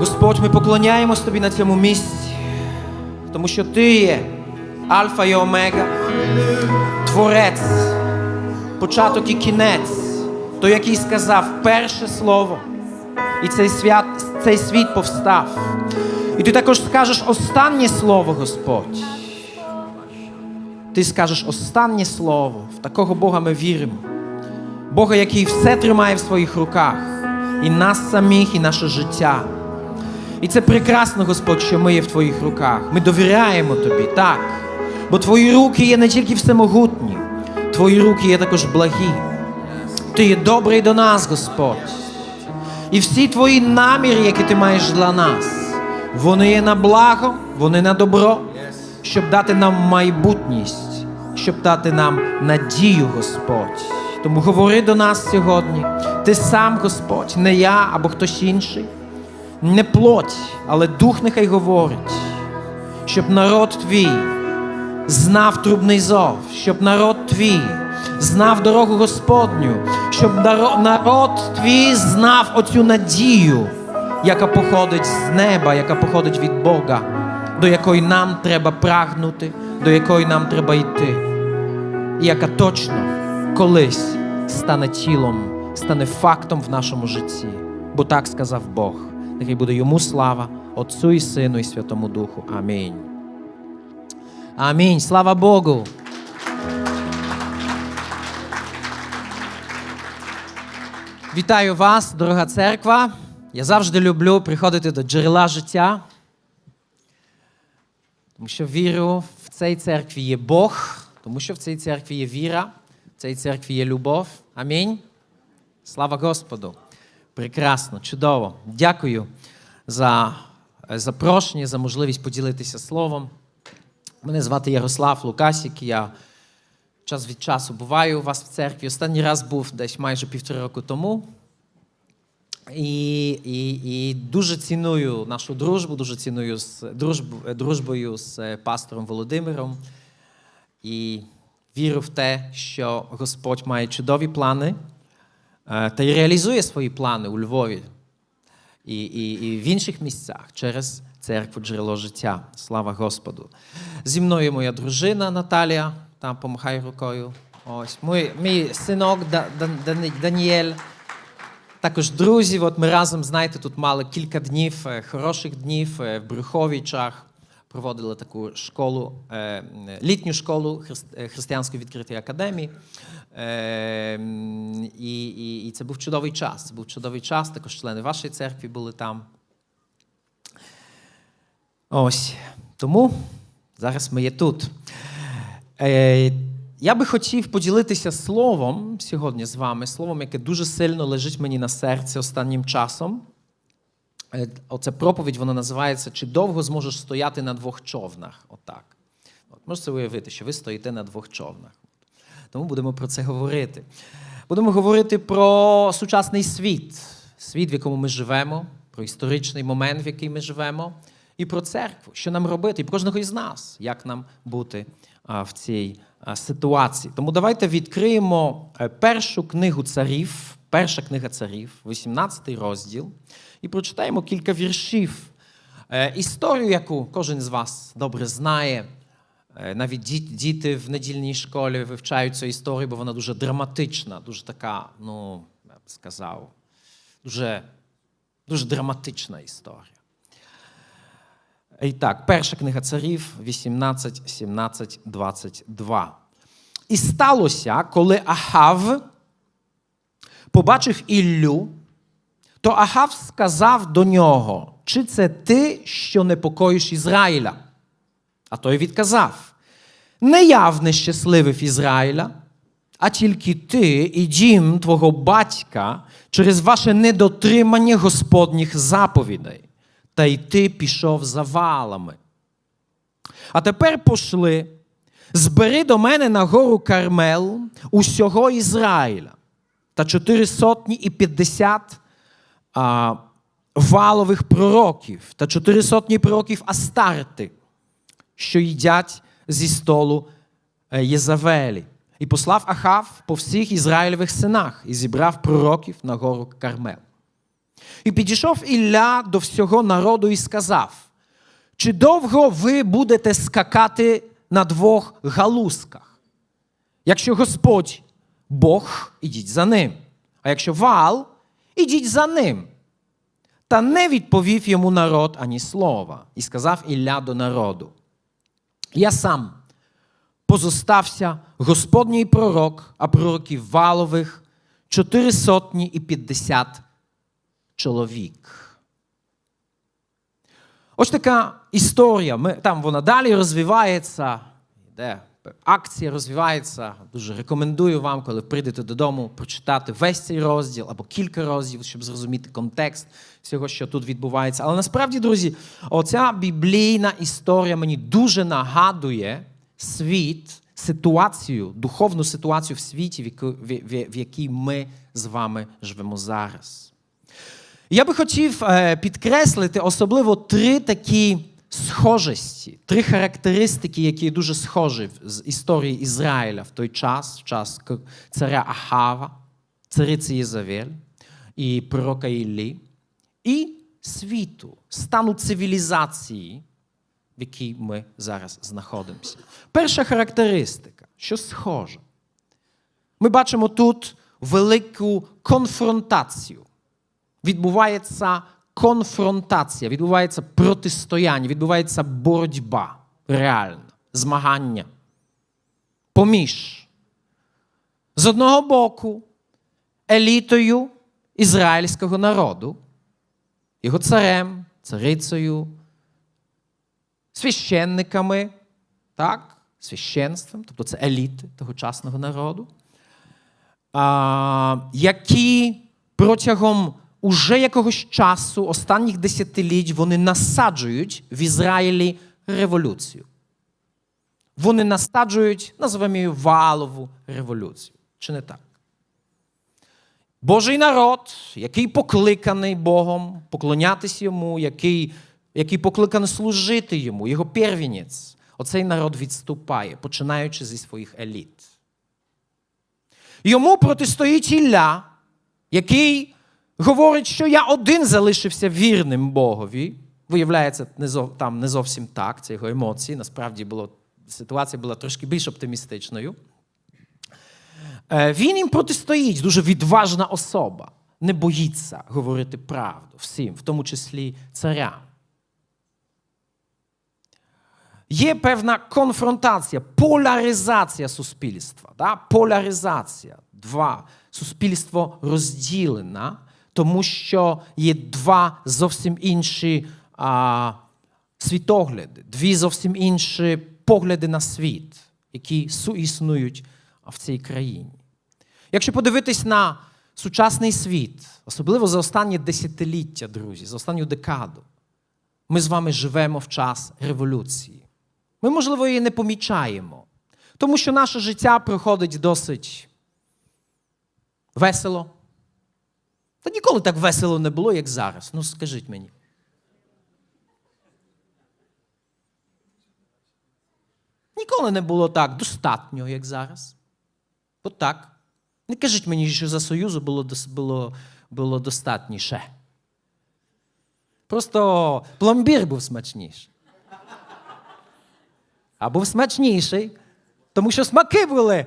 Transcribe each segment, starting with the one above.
Господь, ми поклоняємось Тобі на цьому місці, тому що Ти є Альфа і Омега, Творець, початок і кінець, той, який сказав перше слово, і цей, свят, цей світ повстав. І ти також скажеш останнє слово, Господь. Ти скажеш останнє слово. В такого Бога ми віримо. Бога, який все тримає в своїх руках, і нас самих, і наше життя. І це прекрасно, Господь, що ми є в Твоїх руках. Ми довіряємо Тобі, так. Бо Твої руки є не тільки всемогутні, Твої руки є також благі. Ти є добрий до нас, Господь. І всі твої наміри, які ти маєш для нас, вони є на благо, вони на добро, щоб дати нам майбутність, щоб дати нам надію, Господь. Тому говори до нас сьогодні. Ти сам, Господь, не я або хтось інший, не плоть, але дух нехай говорить, щоб народ твій знав трубний зов, щоб народ твій знав дорогу Господню, щоб народ твій знав оцю надію, яка походить з неба, яка походить від Бога, до якої нам треба прагнути, до якої нам треба йти, і яка точно колись стане тілом, стане фактом в нашому житті. Бо так сказав Бог. Нехай буде йому слава, Отцю і Сину, і Святому Духу. Амінь. Амінь. Слава Богу. Вітаю вас, дорога церква. Я завжди люблю приходити до джерела життя, тому що вірю, в цій церкві є Бог, тому що в цій церкві є віра, в цій церкві є любов. Амінь. Слава Господу. Прекрасно, чудово. Дякую за е, запрошення, за можливість поділитися словом. Мене звати Ярослав Лукасік. Я час від часу буваю у вас в церкві. Останній раз був десь майже півтора року тому. І, і, і дуже ціную нашу дружбу, дуже ціную з дружб, дружбою з е, пастором Володимиром. І вірю в те, що Господь має чудові плани та й реалізує свої плани у Львові і, і, і в інших місцях через церкву джерело життя. Слава Господу. Зі мною моя дружина Наталія, там помахай рукою. Ось мій, мій синок Да- Да- Дані- Даніель. Також друзі, от ми разом, знаєте, тут мали кілька днів, е, хороших днів е, в Брюховичах. Проводили таку школу, е, літню школу е, Християнської відкритої академії. Е, І, і, і це був чудовий час. Це був чудовий час. Також члени вашої церкви були там. Ось. Тому зараз ми є тут. Я би хотів поділитися словом сьогодні з вами, словом, яке дуже сильно лежить мені на серці останнім часом. Е, Оце проповідь, вона називається Чи довго зможеш стояти на двох човнах? Отак. От, можете уявити, що ви стоїте на двох човнах. Тому будемо про це говорити. Будемо говорити про сучасний світ, світ, в якому ми живемо, про історичний момент, в який ми живемо, і про церкву, що нам робити, і про кожного із нас, як нам бути в цій ситуації. Тому давайте відкриємо е, першу книгу царів, перша книга царів, 18 розділ, прочитаємо кілька віршів. Е, Історію, яку кожен з вас добре знає. Е, Навіть діти в недільній школі вивчають цю історію, бо вона дуже драматична, дуже така, ну, я б сказав, дуже, дуже драматична історія. І так, перша книга царів 18, 17, 22. І сталося, коли Ахав побачив Іллю, то Ахав сказав до нього: чи це ти, що непокоїш Ізраїля? А той відказав: Не я внещасливив Ізраїля, а тільки ти і дім твого батька через ваше недотримання Господніх заповідей. Та й ти пішов за валами. А тепер пошли, збери до мене на гору Кармел усього Ізраїля та чотири сотні і п'ятдесят а, валових пророків та чотири сотні пророків Астарти, що їдять зі столу е, Єзавелі. І послав Ахав по всіх Ізраїлевих синах і зібрав пророків на гору Кармел. І підійшов Ілля до всього народу і сказав: Чи довго ви будете скакати на двох галузках? Якщо Господь Бог, ідіть за ним. А якщо вал, ідіть за ним. Та не відповів йому народ ані слова, і сказав Ілля до народу. Я сам позостався Господній пророк, а пророків валових чотири сотні і п'ятдесят чоловік. Ось така історія. Ми, Там вона далі розвивається. Йде акція розвивається. Дуже рекомендую вам, коли прийдете додому, прочитати весь цей розділ або кілька розділів, щоб зрозуміти контекст всього, що тут відбувається. Але насправді, друзі, оця біблійна історія мені дуже нагадує світ, ситуацію, духовну ситуацію в світі, в якій ми з вами живемо зараз. Я би хотів е, підкреслити особливо три такі схожості, три характеристики, які дуже схожі з історії Ізраїля в той час, в час царя Ахава, цариці Єзавель і пророка Іллі, і світу, стану цивілізації, в якій ми зараз знаходимося. Перша характеристика, що схоже. Ми бачимо тут велику конфронтацію. Відбувається конфронтація, відбувається протистояння, відбувається боротьба реальна, змагання. Поміж з одного боку елітою ізраїльського народу, його царем, царицею, священниками, так, священством, тобто це еліти тогочасного народу, а, які протягом уже якогось часу, останніх десятиліть, вони насаджують в Ізраїлі революцію. Вони насаджують, називаємо її валову революцію. Чи не так? Божий народ, який покликаний Богом, поклонятись йому, який який покликаний служити йому, його первінець, оцей народ відступає, починаючи зі своїх еліт. Йому протистоїть Ілля, який говорить, що я один залишився вірним Богові. Виявляється, там не зовсім так, це його емоції. Насправді було, ситуація була трошки більш оптимістичною. Е, він їм протистоїть, дуже відважна особа, не боїться говорити правду всім, в тому числі царям. Є певна конфронтація, поляризація суспільства. Да? Поляризація. Два. Суспільство розділене тому що є два зовсім інші а, світогляди, дві зовсім інші погляди на світ, які суіснують в цій країні. Якщо подивитись на сучасний світ, особливо за останні десятиліття, друзі, за останню декаду, ми з вами живемо в час революції. Ми, можливо, її не помічаємо, тому що наше життя проходить досить весело. Та ніколи так весело не було, як зараз. Ну скажіть мені. Ніколи не було так достатньо, як зараз. От так. Не кажіть мені, що за Союзу було було, було достатніше. Просто пломбір був смачніший. А був смачніший, тому що смаки були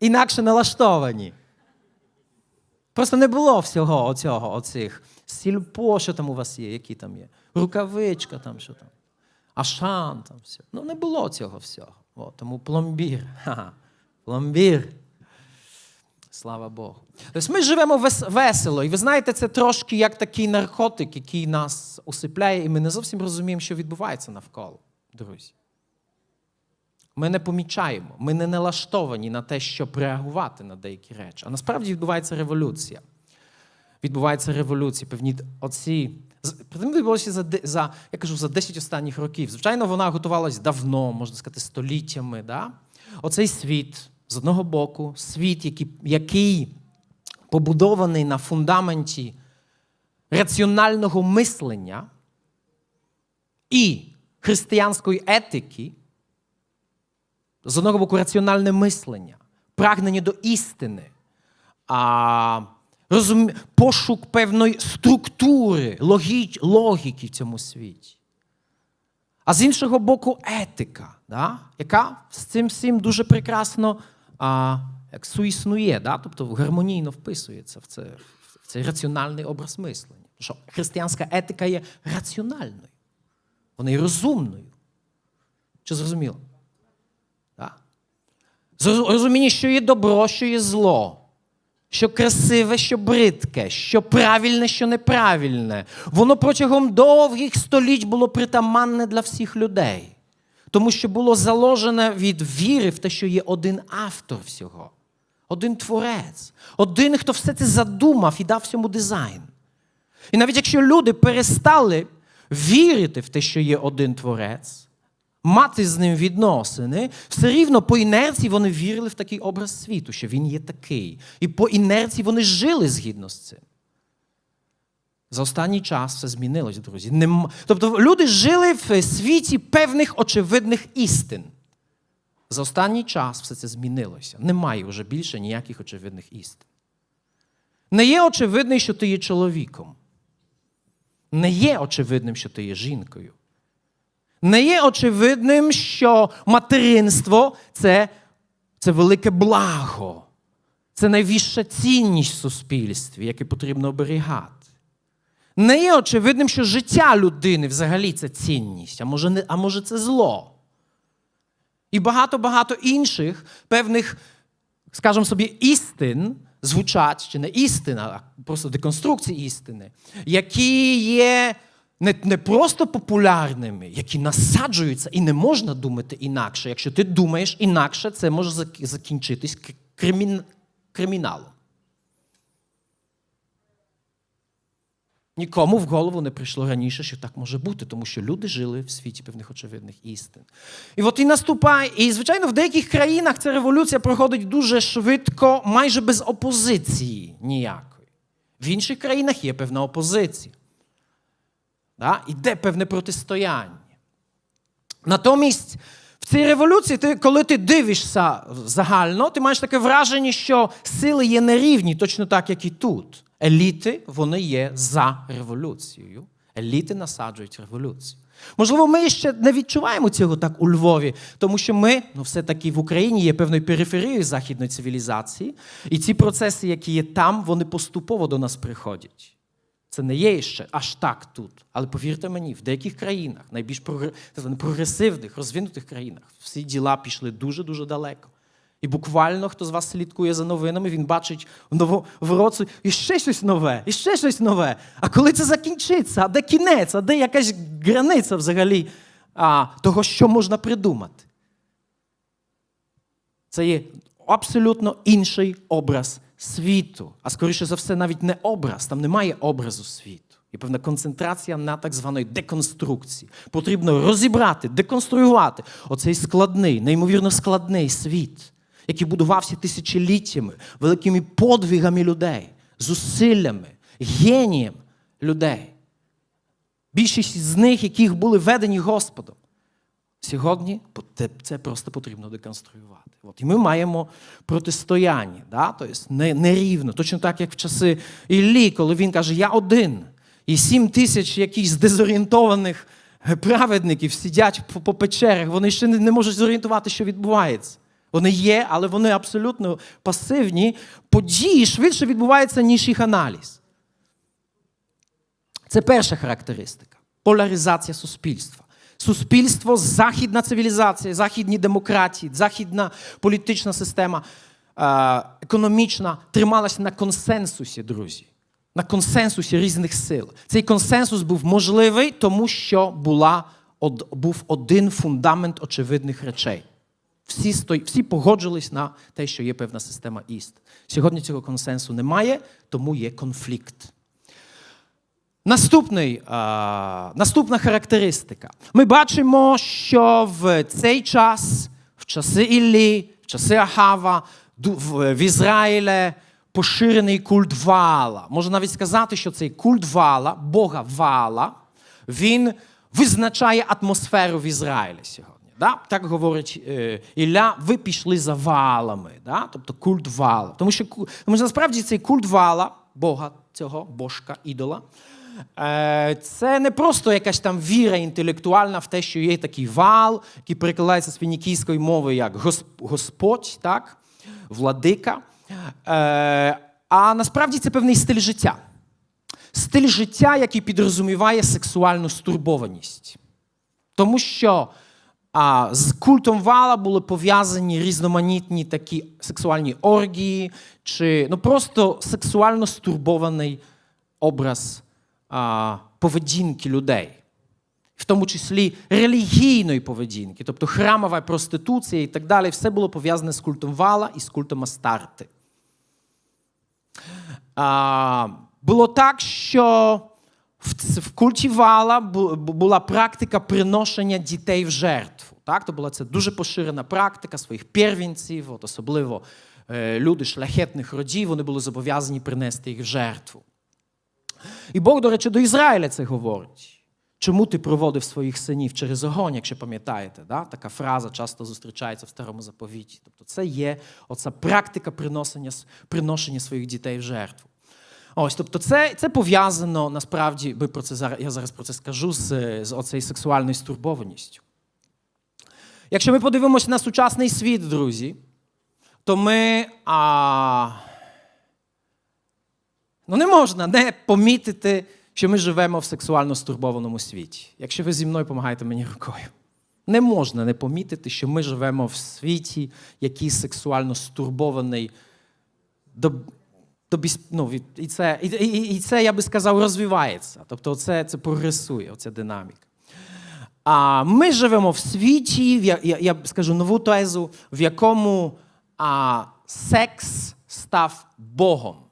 інакше налаштовані. Просто не було всього оцього, оцих. Сільпо, що там у вас є, які там є. Рукавичка там, що там. Ашан там все. Ну, не було цього всього. О, тому пломбір. Ха-ха. Пломбір. Слава Богу. Тобто ми живемо весело, і ви знаєте, це трошки як такий наркотик, який нас усипляє, і ми не зовсім розуміємо, що відбувається навколо, друзі. Ми не помічаємо, ми не налаштовані на те, щоб реагувати на деякі речі. А насправді відбувається революція. Відбувається революція, певні оці. відбулося за, за, я кажу, за 10 останніх років. Звичайно, вона готувалась давно, можна сказати, століттями. Да? Оцей світ, з одного боку, світ, який, який побудований на фундаменті раціонального мислення і християнської етики з одного боку, раціональне мислення, прагнення до істини, а, розум... пошук певної структури, логіч... логіки в цьому світі. А з іншого боку, етика, да? яка з цим всім дуже прекрасно а, як суіснує, да? тобто гармонійно вписується в, це, в цей раціональний образ мислення. Тому що християнська етика є раціональною, вона є розумною. Чи зрозуміло? Розуміння, що є добро, що є зло. Що красиве, що бридке, що правильне, що неправильне. Воно протягом довгих століть було притаманне для всіх людей, тому що було заложене від віри в те, що є один автор всього, один творець, один, хто все це задумав і дав всьому дизайн. І навіть якщо люди перестали вірити в те, що є один творець, мати з ним відносини, все рівно по інерції вони вірили в такий образ світу, що він є такий. І по інерції вони жили згідно з цим. За останній час все змінилось, друзі. Нем... Тобто люди жили в світі певних очевидних істин. За останній час все це змінилося. Немає вже більше ніяких очевидних істин. Не є очевидним, що ти є чоловіком. Не є очевидним, що ти є жінкою не є очевидним, що материнство це, це велике благо, це найвища цінність в суспільстві, яке потрібно оберігати. Не є очевидним, що життя людини взагалі це цінність, а може, не, а може це зло. І багато-багато інших певних, скажімо собі, істин звучать, чи не істина, а просто деконструкції істини, які є не не просто популярними, які насаджуються, і не можна думати інакше. Якщо ти думаєш інакше, це може закінчитись кримін... криміналом. Нікому в голову не прийшло раніше, що так може бути, тому що люди жили в світі певних очевидних істин. І от і наступає, і, звичайно, в деяких країнах ця революція проходить дуже швидко, майже без опозиції ніякої. В інших країнах є певна опозиція. Да? Іде певне протистояння. Натомість в цій революції, ти, коли ти дивишся загально, ти маєш таке враження, що сили є нерівні, точно так, як і тут. Еліти вони є за революцією. Еліти насаджують революцію. Можливо, ми ще не відчуваємо цього так у Львові, тому що ми, ну, все-таки в Україні є певною периферією західної цивілізації, і ці процеси, які є там, вони поступово до нас приходять. Це не є ще аж так тут. Але повірте мені, в деяких країнах, найбільш прогресивних, розвинутих країнах, всі діла пішли дуже-дуже далеко. І буквально, хто з вас слідкує за новинами, він бачить в році і ще щось нове, і ще щось нове. А коли це закінчиться, а де кінець, а де якась границя взагалі а, того, що можна придумати? Це є абсолютно інший образ світу, а скоріше за все, навіть не образ, там немає образу світу. І певна концентрація на так званої деконструкції. Потрібно розібрати, деконструювати оцей складний, неймовірно складний світ, який будувався тисячоліттями, великими подвигами людей, зусиллями, генієм людей. Більшість з них, яких були ведені Господом. Сьогодні це просто потрібно деконструювати. От. І ми маємо протистояння, да? тобто нерівно, точно так, як в часи Іллі, коли він каже, я один. І сім тисяч якихось дезорієнтованих праведників сидять по, печерах, вони ще не можуть зорієнтувати, що відбувається. Вони є, але вони абсолютно пасивні. Події швидше відбуваються, ніж їх аналіз. Це перша характеристика поляризація суспільства суспільство, західна цивілізація, західні демократії, західна політична система, е, економічна трималася на консенсусі, друзі. На консенсусі різних сил. Цей консенсус був можливий, тому що була, був один фундамент очевидних речей. Всі сто... всі погоджились на те, що є певна система іст. Сьогодні цього консенсу немає, тому є конфлікт. Наступний, а, Наступна характеристика. Ми бачимо, що в цей час, в часи Іллі, в часи Ахава, в Ізраїлі поширений культ вала. Можна навіть сказати, що цей культ вала, Бога вала, він визначає атмосферу в Ізраїлі сьогодні. Да? Так говорить е, Ілля, ви пішли за валами, да? тобто культ вала. Тому що, тому що насправді цей культ вала Бога цього, божка, ідола. Е, Це не просто якась там віра інтелектуальна в те, що є такий вал, який перекладається з фінікійської мови як Господь, так? владика. Е, А насправді це певний стиль життя. Стиль життя, який підрозуміває сексуальну стурбованість. Тому що а, з культом вала були пов'язані різноманітні такі сексуальні оргії, чи ну, просто сексуально стурбований образ поведінки людей, в тому числі релігійної поведінки, тобто храмова проституція і так далі, все було пов'язане з культом вала і з культом Астарти. Було так, що в, в культі вала бу- бу- була практика приношення дітей в жертву. Так? То була це дуже поширена практика своїх первінців, от особливо е, люди шляхетних родів, вони були зобов'язані принести їх в жертву. І Бог, до речі, до Ізраїля це говорить. Чому ти проводив своїх синів через огонь, якщо пам'ятаєте? Да? Така фраза часто зустрічається в старому заповіті. Тобто це є оця практика приношення, приношення своїх дітей в жертву. Ось, тобто, це, це пов'язано насправді, ми про це зараз, я зараз про це скажу, з, з оцею сексуальною стурбованістю. Якщо ми подивимося на сучасний світ, друзі, то ми. А, ну, не можна не помітити, що ми живемо в сексуально стурбованому світі. Якщо ви зі мною допомагаєте мені рукою. Не можна не помітити, що ми живемо в світі, який сексуально стурбований до, до ну, і, це, і, і, і це, я би сказав, розвивається. Тобто, це, це прогресує, оця динаміка. А ми живемо в світі, я, я, я скажу нову тезу, в якому а, секс став Богом.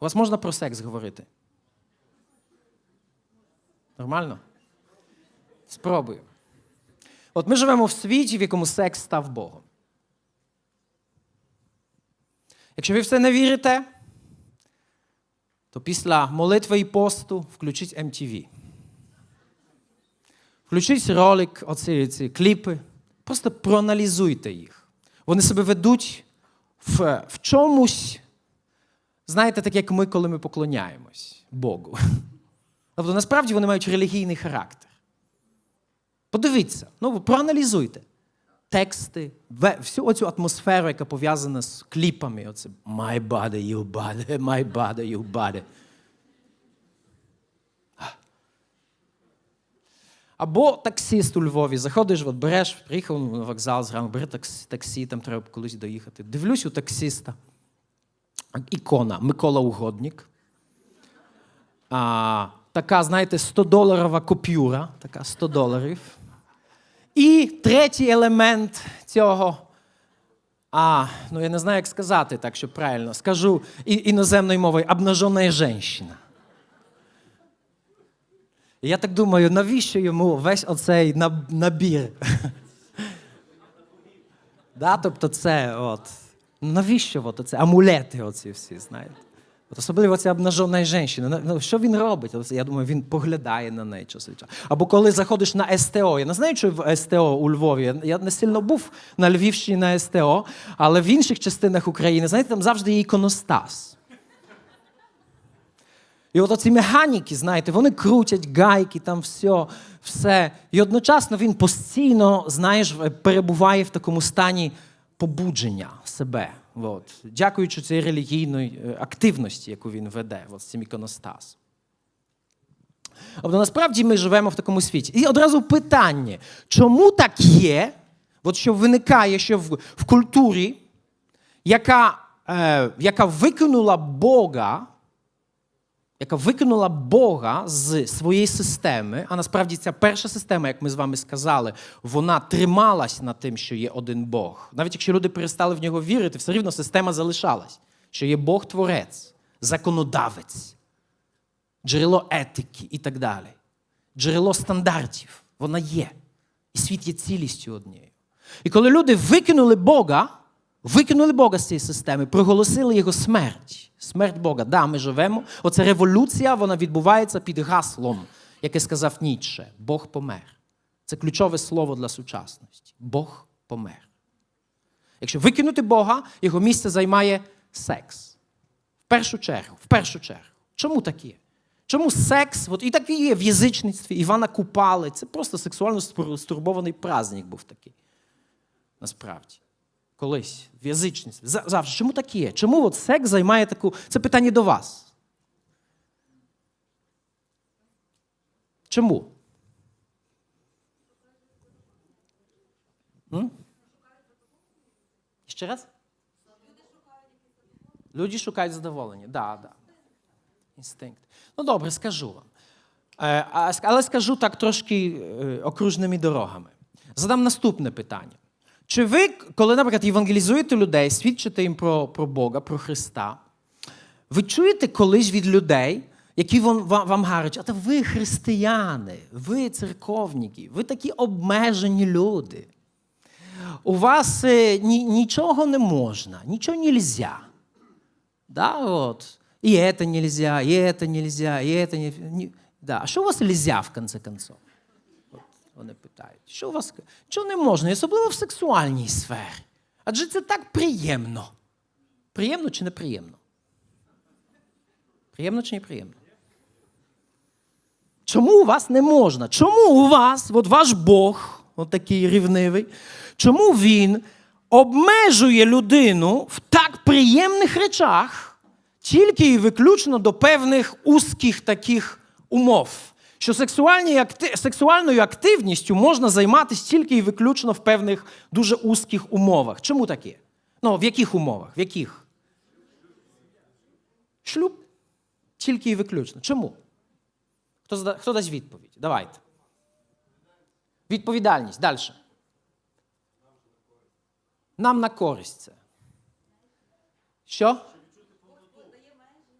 У вас можна про секс говорити? Нормально? Спробую. От ми живемо в світі, в якому секс став Богом. Якщо ви в це не вірите, то після молитви і посту включіть MTV. Включіть ролик, оці ці кліпи, просто проаналізуйте їх. Вони себе ведуть в, в чомусь, знаєте, так як ми, коли ми поклоняємось Богу. Тобто, насправді вони мають релігійний характер. Подивіться, ну проаналізуйте тексти, всю оцю атмосферу, яка пов'язана з кліпами. Оце My body, you body, my body, you body. Або таксист у Львові. Заходиш, от береш, приїхав на вокзал зранку, бери таксі, таксі, там треба колись доїхати. Дивлюсь у таксиста. Ікона Микола Угодник. А, така, знаєте, 100-доларова купюра, така 100 доларів. І третій елемент цього. А, ну я не знаю, як сказати так, щоб правильно. Скажу іноземною мовою обнажена жінка. Я так думаю, навіщо йому весь оцей набір? да, тобто це от. Навіщо от оце? Амулети оці всі, знаєте? От особливо ця обнажена жінка. Ну, що він робить? Я думаю, він поглядає на неї час часу. Або коли заходиш на СТО. Я не знаю, що в СТО у Львові. Я не сильно був на Львівщині на СТО, але в інших частинах України, знаєте, там завжди є іконостас. І от оці механіки, знаєте, вони крутять гайки, там все, все. І одночасно він постійно, знаєш, перебуває в такому стані побудження себе. От. Дякуючи цій релігійної е, активності, яку він веде от, з цим іконостасом. Тобто насправді ми живемо в такому світі. І одразу питання: чому так є, от що виникає ще в, в культурі, яка, е, яка викинула Бога, яка викинула Бога з своєї системи, а насправді ця перша система, як ми з вами сказали, вона трималась на тим, що є один Бог. Навіть якщо люди перестали в нього вірити, все рівно система залишалась, що є Бог Творець, законодавець, джерело етики і так далі. Джерело стандартів. Вона є. І світ є цілістю однією. І коли люди викинули Бога, викинули Бога з цієї системи, проголосили його смерть. Смерть Бога. Да, ми живемо. Оця революція вона відбувається під гаслом, яке сказав Ніцше. Бог помер. Це ключове слово для сучасності. Бог помер. Якщо викинути Бога, його місце займає секс. В першу чергу, в першу чергу. Чому таке? Чому секс? От і так і є в язичництві. Івана Купали. Це просто сексуально стурбований праздник був такий. Насправді. Колись в язичництві. За- Завжди. Чому таке? Чому от секс займає таку. Це питання до вас. Чому? М? Ще раз? Люди шукають задоволення. Да, да. Інстинкт. Ну добре, скажу вам. Е, Але скажу так трошки е, окружними дорогами. Задам наступне питання. Чи ви, коли, наприклад, євангелізуєте людей, свідчите їм про, про Бога, про Христа, ви чуєте колись від людей, які вам, вам, вам говорять, а то ви християни, ви церковники, ви такі обмежені люди. У вас е, ні, нічого не можна, нічого нельзя. Да, вот. И это нельзя, и это нельзя, и это не... не- Да. А що у вас нельзя, в конце концов? Вони питають. Що у вас? Що не можна, особливо в сексуальній сфері? Адже це так приємно. Приємно чи неприємно? Приємно чи неприємно? Чому у вас не можна? Чому у вас, от ваш Бог, от такий рівнивий, чому він обмежує людину в так приємних речах тільки і виключно до певних узких таких умов? Що сексуальною активністю можна займатися тільки і виключно в певних дуже узких умовах. Чому таке? Ну, в яких умовах? В яких? Шлюб. Тільки і виключно. Чому? Хто, зда- хто дасть відповідь? Давайте. Відповідальність. Далі. Нам на користь це. Що?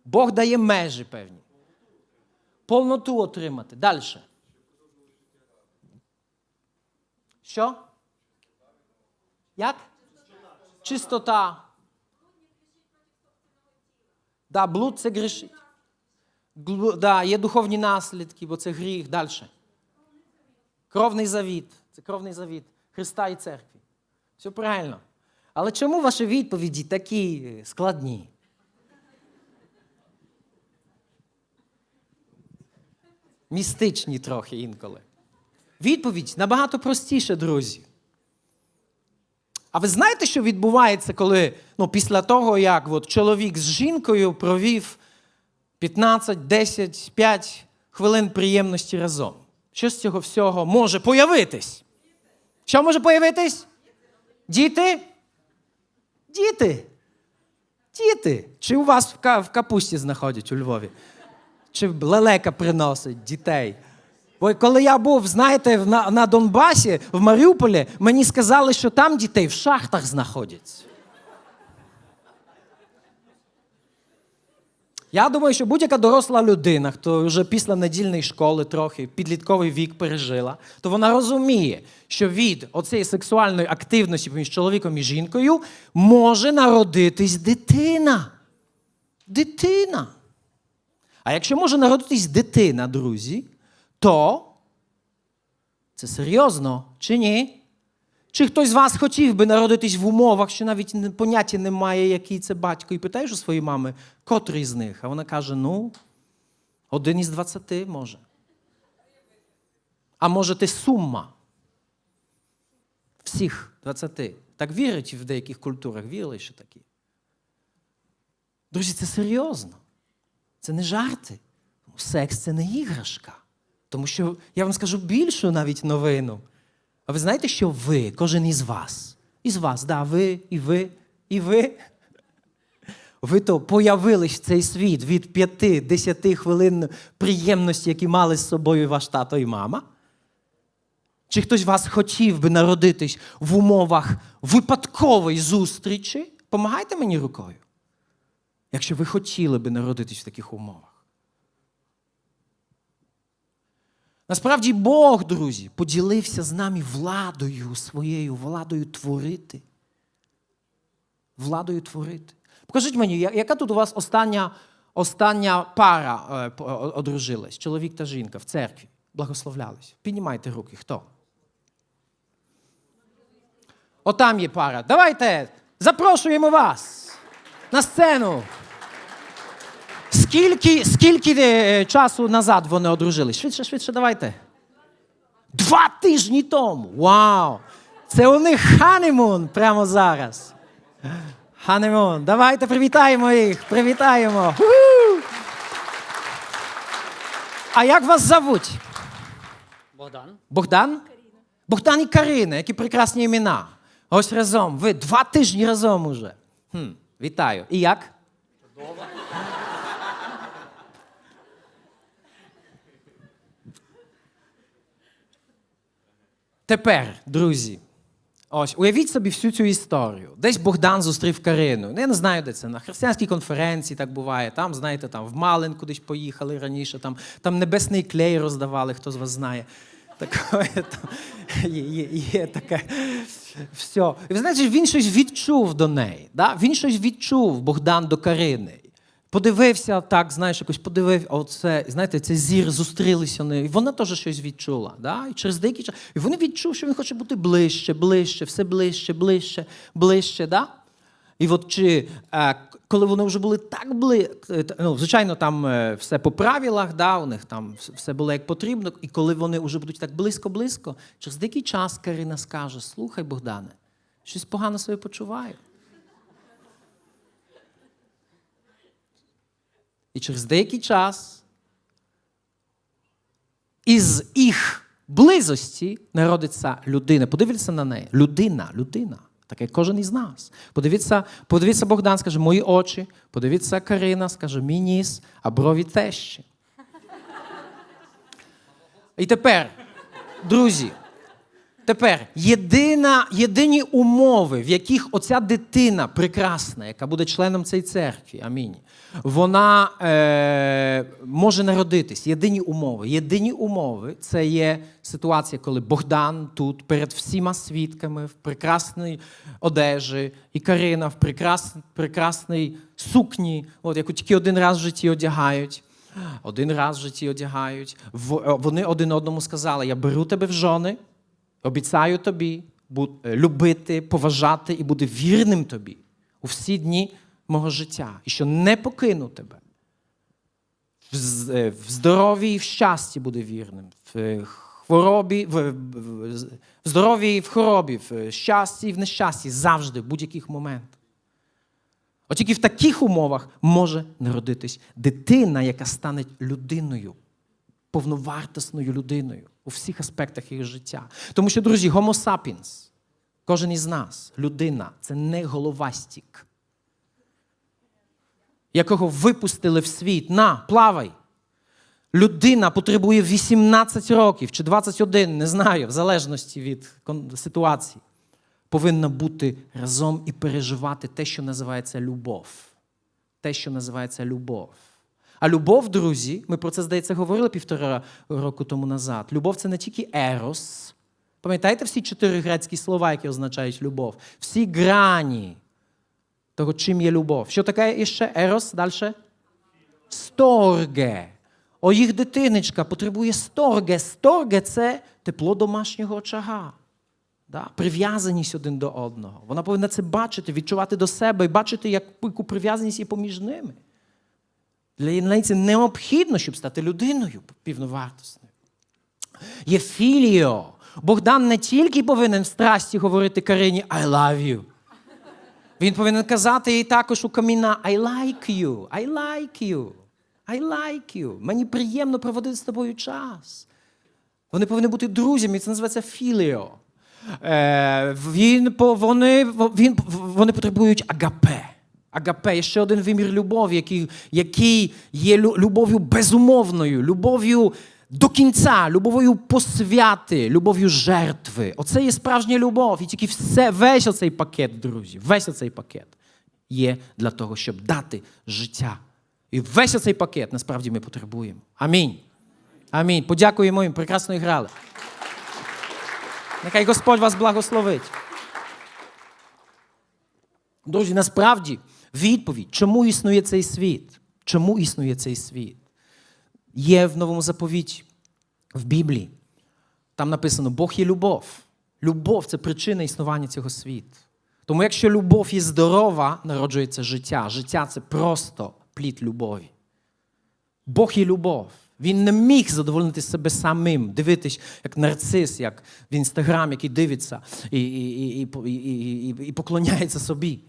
Бог дає межі певні. Повноту отримати. Далі. Що? Як? Чистота. Да, блуд це грішить. Да, є духовні наслідки, бо це гріх. Далі. Кровний завіт. Це кровний завіт Христа і церкви. Все правильно. Але чому ваші відповіді такі е, складні? Містичні трохи інколи. Відповідь набагато простіша, друзі. А ви знаєте, що відбувається, коли ну, після того, як от, чоловік з жінкою провів 15, 10, 5 хвилин приємності разом? Що з цього всього може появитись? Що може появитись? Діти? Діти. Діти. Чи у вас в капусті знаходять у Львові? Чи лелека приносить дітей? Бо коли я був, знаєте, на, на Донбасі, в Маріуполі, мені сказали, що там дітей в шахтах знаходяться. Я думаю, що будь-яка доросла людина, хто вже після недільної школи трохи підлітковий вік пережила, то вона розуміє, що від оцієї сексуальної активності між чоловіком і жінкою може народитись дитина. Дитина. А якщо може народитись дитина, друзі, то це серйозно чи ні? Чи хтось з вас хотів би народитись в умовах, що навіть поняття немає, який це батько, і питаєш у своєї мами, котрий з них? А вона каже: ну, один із двадцяти може. А може, ти сума всіх двадцяти. Так вірять в деяких культурах, вірили, що такі. Друзі, це серйозно. Це не жарти. Секс це не іграшка. Тому що я вам скажу більшу навіть новину. А ви знаєте, що ви, кожен із вас, із вас, да, ви, і ви, і ви. Ви то появились в цей світ від 5-10 хвилин приємності, які мали з собою ваш тато і мама? Чи хтось вас хотів би народитись в умовах випадкової зустрічі? Помагайте мені рукою. Якщо ви хотіли би народитись в таких умовах. Насправді Бог, друзі, поділився з нами владою своєю, владою творити. Владою творити. Покажіть мені, яка тут у вас остання, остання пара е, одружилась, чоловік та жінка в церкві, благословлялись. Піднімайте руки. Хто? Отам є пара. Давайте запрошуємо вас на сцену. Скільки, скільки е, часу назад вони одружились? Швидше, швидше, давайте. Два тижні тому. Вау! Це у них ханимун прямо зараз. Ханимун. Давайте привітаємо їх. Привітаємо. У! А як вас зовуть? Богдан. Богдан? Богдан і Карина, які прекрасні імена. Ось разом. Ви два тижні разом уже. Хм, вітаю. І як? Тепер, друзі, ось уявіть собі всю цю історію. Десь Богдан зустрів Карину. Ну, Я не знаю, де це. На християнській конференції так буває. Там, знаєте, там в Малин кудись поїхали раніше, там, там небесний клей роздавали, хто з вас знає. Такое, там, є, є, є таке. Все. І ви знаєте, він щось відчув до неї. Да? Він щось відчув, Богдан до Карини. Подивився так, знаєш, якось подивив, оце, знаєте, це зір зустрілися. нею. І вона теж щось відчула. Да? І через деякий час. І вони відчув, що він хоче бути ближче, ближче, все ближче, ближче, ближче. Да? І от чи е, коли вони вже були так бли, е, ну, звичайно, там е, все по правилах, да, у них там все було як потрібно, і коли вони вже будуть так близько-близько, через деякий час Карина скаже: слухай, Богдане, щось погано себе почуваю. І через деякий час із їх близості народиться людина. Подивіться на неї. Людина, людина. Так як кожен із нас. Подивіться, подивіться Богдан, скаже, мої очі. Подивіться Карина, скаже, мій ніс, а брові тещі. І тепер, друзі, Тепер єдина, єдині умови, в яких оця дитина прекрасна, яка буде членом цієї церкви, амінь, вона е, може народитись. Єдині умови. Єдині умови це є ситуація, коли Богдан тут перед всіма свідками в прекрасній одежі, і Карина в прекрас, прекрасній сукні, от, яку тільки один раз в житті одягають. Один раз в житті одягають. Вони один одному сказали: Я беру тебе в жони. Обіцяю тобі е, любити, поважати і бути вірним тобі у всі дні мого життя, і що не покину тебе. В, е, здоров'ї і в щасті буде вірним, в е, хворобі, в, в, здоров'ї і в хворобі, в щасті і в нещасті, завжди, в будь-яких моментах. От тільки в таких умовах може народитись дитина, яка стане людиною повновартісною людиною у всіх аспектах її життя. Тому що, друзі, Homo sapiens, кожен із нас, людина, це не головастік, якого випустили в світ. На, плавай. Людина потребує 18 років чи 21, не знаю, в залежності від ситуації. Повинна бути разом і переживати те, що називається любов. Те, що називається любов. А любов, друзі, ми про це, здається, говорили півтора року тому назад. Любов це не тільки ерос. Пам'ятаєте всі чотири грецькі слова, які означають любов? Всі грані того, чим є любов. Що таке іще ерос? Далі? Сторге. О, їх дитиночка потребує сторге. Сторге це тепло домашнього очага. Да? Прив'язаність один до одного. Вона повинна це бачити, відчувати до себе і бачити, як- яку прив'язаність є поміж ними. Для неї необхідно, щоб стати людиною півновартісною. Є філіо. Богдан не тільки повинен в страсті говорити Карині I love you. Він повинен казати їй також у каміна I like you, I like you, I like you. Мені приємно проводити з тобою час. Вони повинні бути друзями, це називається філіо. Е, він, вони, він, вони потребують агапе. Агапе є ще один вимір любові, який, який є любов'ю безумовною, любов'ю до кінця, любов'ю посвяти, любов'ю жертви. Оце є справжня любов. І тільки все, весь оцей пакет, друзі, весь оцей пакет є для того, щоб дати життя. І весь оцей пакет насправді ми потребуємо. Амінь. Амінь. Подякуємо їм, прекрасно грали. Нехай Господь вас благословить. Друзі, насправді відповідь, чому існує цей світ? Чому існує цей світ? Є в новому заповіті, в Біблії. Там написано: Бог є любов. Любов це причина існування цього світу. Тому якщо любов є здорова, народжується життя. Життя це просто плід любові. Бог є любов. Він не міг задовольнити себе самим, дивитись, як нарцис, як в інстаграм, який дивиться і, і, і, і, і, і, поклоняється собі.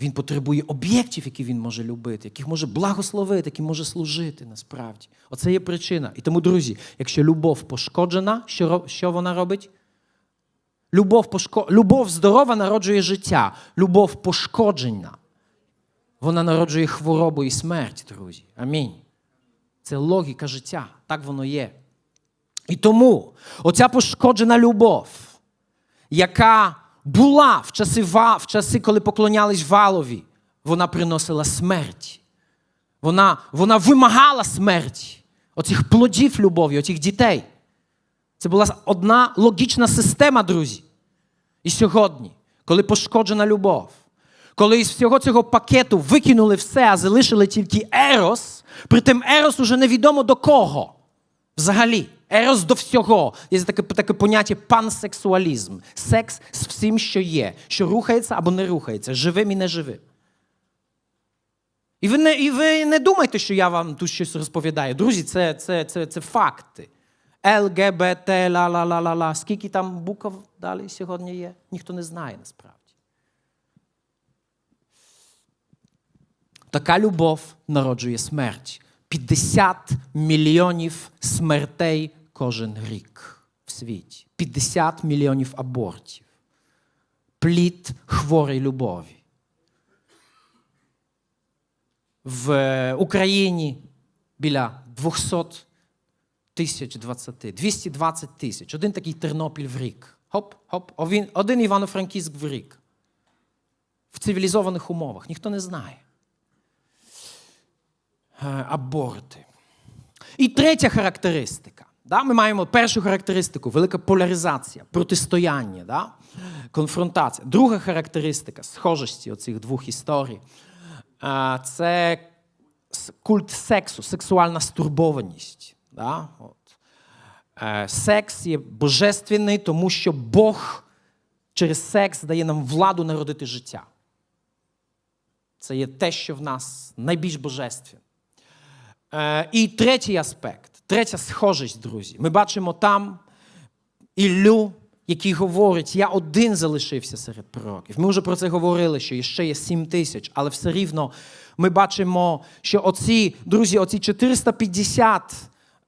Він потребує об'єктів, які він може любити, яких може благословити, які може служити насправді. Оце є причина. І тому, друзі, якщо любов пошкоджена, що, що вона робить? Любов, пошко... любов здорова народжує життя. Любов пошкоджена. Вона народжує хворобу і смерть, друзі. Амінь. Це логіка життя. Так воно є. І тому оця пошкоджена любов, яка була в часи, в часи коли поклонялись валові, вона приносила смерть. Вона, вона вимагала смерті. Оцих плодів любові, оцих дітей. Це була одна логічна система, друзі. І сьогодні, коли пошкоджена любов, коли із всього цього пакету викинули все, а залишили тільки ерос, притим ерос уже невідомо до кого. Взагалі, ерос до всього. Є таке, таке поняття пансексуалізм. Секс з всім, що є, що рухається або не рухається, живим і неживим. І ви не, і ви не думайте, що я вам тут щось розповідаю. Друзі, це, це, це, це факти. ЛГБТ, ла-ла-ла-ла-ла. Скільки там букв далі сьогодні є? Ніхто не знає насправді. Така любов народжує смерть. 50 мільйонів смертей кожен рік в світі. 50 мільйонів абортів. Плід хворої любові. В Україні біля 200 тисяч 20, 220 тисяч. Один такий Тернопіль в рік. Хоп, хоп, один, Івано-Франківськ в рік. В цивілізованих умовах. Ніхто не знає. Е, Аборти. І третя характеристика. Да? Ми маємо першу характеристику велика поляризація, протистояння, да? конфронтація. Друга характеристика схожості оцих двох історій е, це культ сексу, сексуальна стурбованість. Да? От. Е, Секс є божественний, тому що Бог через секс дає нам владу народити життя. Це є те, що в нас найбільш божественне. Е, І третій аспект, третя схожість, друзі. Ми бачимо там Іллю, який говорить, я один залишився серед пророків. Ми вже про це говорили, що ще є 7 тисяч, але все рівно ми бачимо, що оці, друзі, оці 450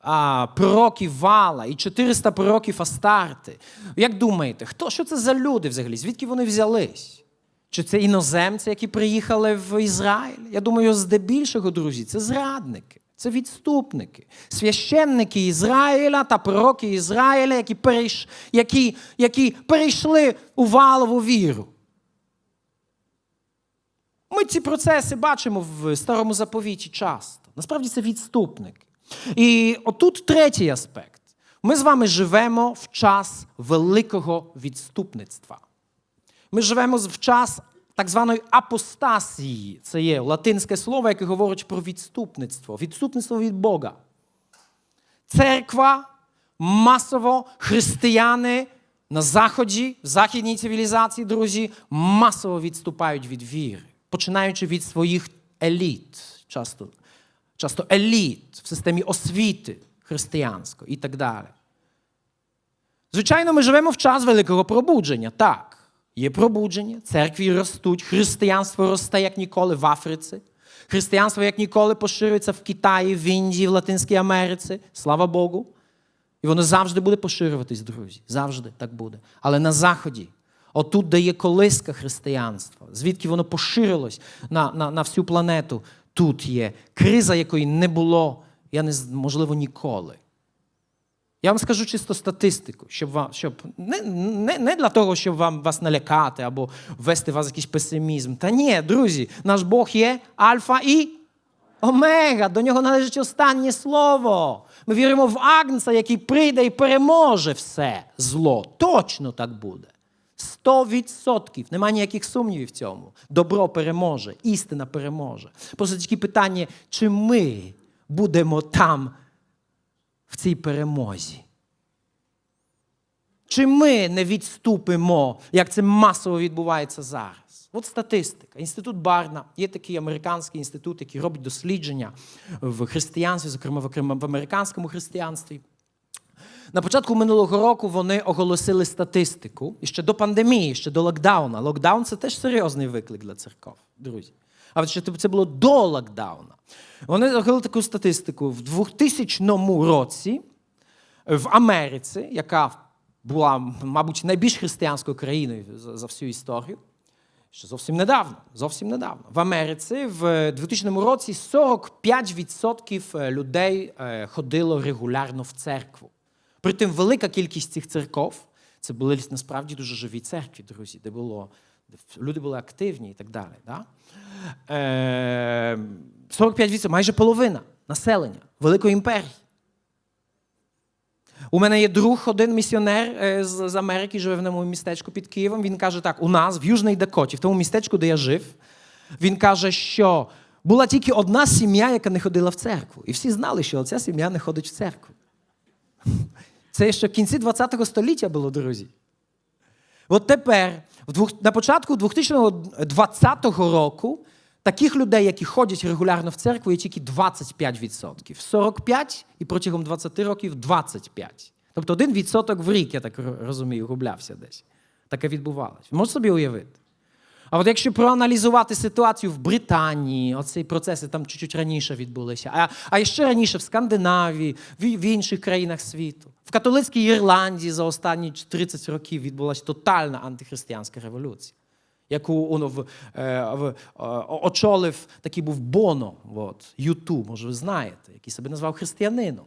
а, пророків Вала і 400 пророків Астарти. Як думаєте, хто, що це за люди взагалі? Звідки вони взялись? Чи це іноземці, які приїхали в Ізраїль? Я думаю, здебільшого, друзі, це зрадники, це відступники, священники Ізраїля та пророки Ізраїля, які, перейш... які, які перейшли у валову віру. Ми ці процеси бачимо в старому заповіті часто. Насправді це відступники. І отут третій аспект. Ми з вами живемо в час великого відступництва. Ми живемо в час так званої апостасії. Це є латинське слово, яке говорить про відступництво. Відступництво від Бога. Церква масово християни на Заході, в західній цивілізації, друзі, масово відступають від віри, починаючи від своїх еліт, часто, часто еліт в системі освіти християнської і так далі. Звичайно, ми живемо в час великого пробудження. Так, є пробудження, церкві ростуть, християнство росте як ніколи в Африці. Християнство як ніколи поширюється в Китаї, в Індії, в Латинській Америці. Слава Богу. І воно завжди буде поширюватись, друзі. Завжди так буде. Але на Заході, отут, де є колиска християнства, звідки воно поширилось на, на, на всю планету, тут є криза, якої не було, я не можливо, ніколи. Я вам скажу чисто статистику, щоб вам, щоб не, не, не для того, щоб вам вас налякати або ввести в вас якийсь песимізм. Та ні, друзі, наш Бог є альфа і омега. До нього належить останнє слово. Ми віримо в Агнца, який прийде і переможе все зло. Точно так буде. Сто відсотків. Нема ніяких сумнівів в цьому. Добро переможе, істина переможе. Просто тільки питання, чи ми будемо там в цій перемозі? Чи ми не відступимо, як це масово відбувається зараз? От статистика. Інститут Барна є такий американський інститут, який робить дослідження в християнстві, зокрема в американському християнстві. На початку минулого року вони оголосили статистику і ще до пандемії, ще до локдауна. Локдаун це теж серйозний виклик для церков, друзі. А ще це було до локдауна. Вони оголосили таку статистику в 2000 році в Америці, яка була, мабуть, найбільш християнською країною за, всю історію. Ще зовсім недавно. Зовсім недавно. В Америці в 2000 році 45% людей е, ходило регулярно в церкву. Притим велика кількість цих церков це були насправді дуже живі церкві, друзі, де було люди були активні і так далі. Да? Е, 45% майже половина населення Великої імперії. У мене є друг, один місіонер е, з, Америки, живе в одному містечку під Києвом. Він каже так: у нас в Южній Дакоті, в тому містечку, де я жив, він каже, що була тільки одна сім'я, яка не ходила в церкву. І всі знали, що ця сім'я не ходить в церкву. Це ще в кінці ХХ століття було, друзі. От тепер, на початку 2020 року, таких людей, які ходять регулярно в церкву, є тільки 25%. 45 і протягом 20 років 25. Тобто один відсоток в рік, я так розумію, гублявся десь. Таке відбувалося. Можете собі уявити? А от якщо проаналізувати ситуацію в Британії, оці процеси там чуть-чуть раніше відбулися, а, а ще раніше в Скандинавії, в, в інших країнах світу, в католицькій Ірландії за останні 30 років відбулася тотальна антихристиянська революція, яку воно в, е, в, е, очолив такий був Боно, от, Юту, може ви знаєте, який себе назвав християнином.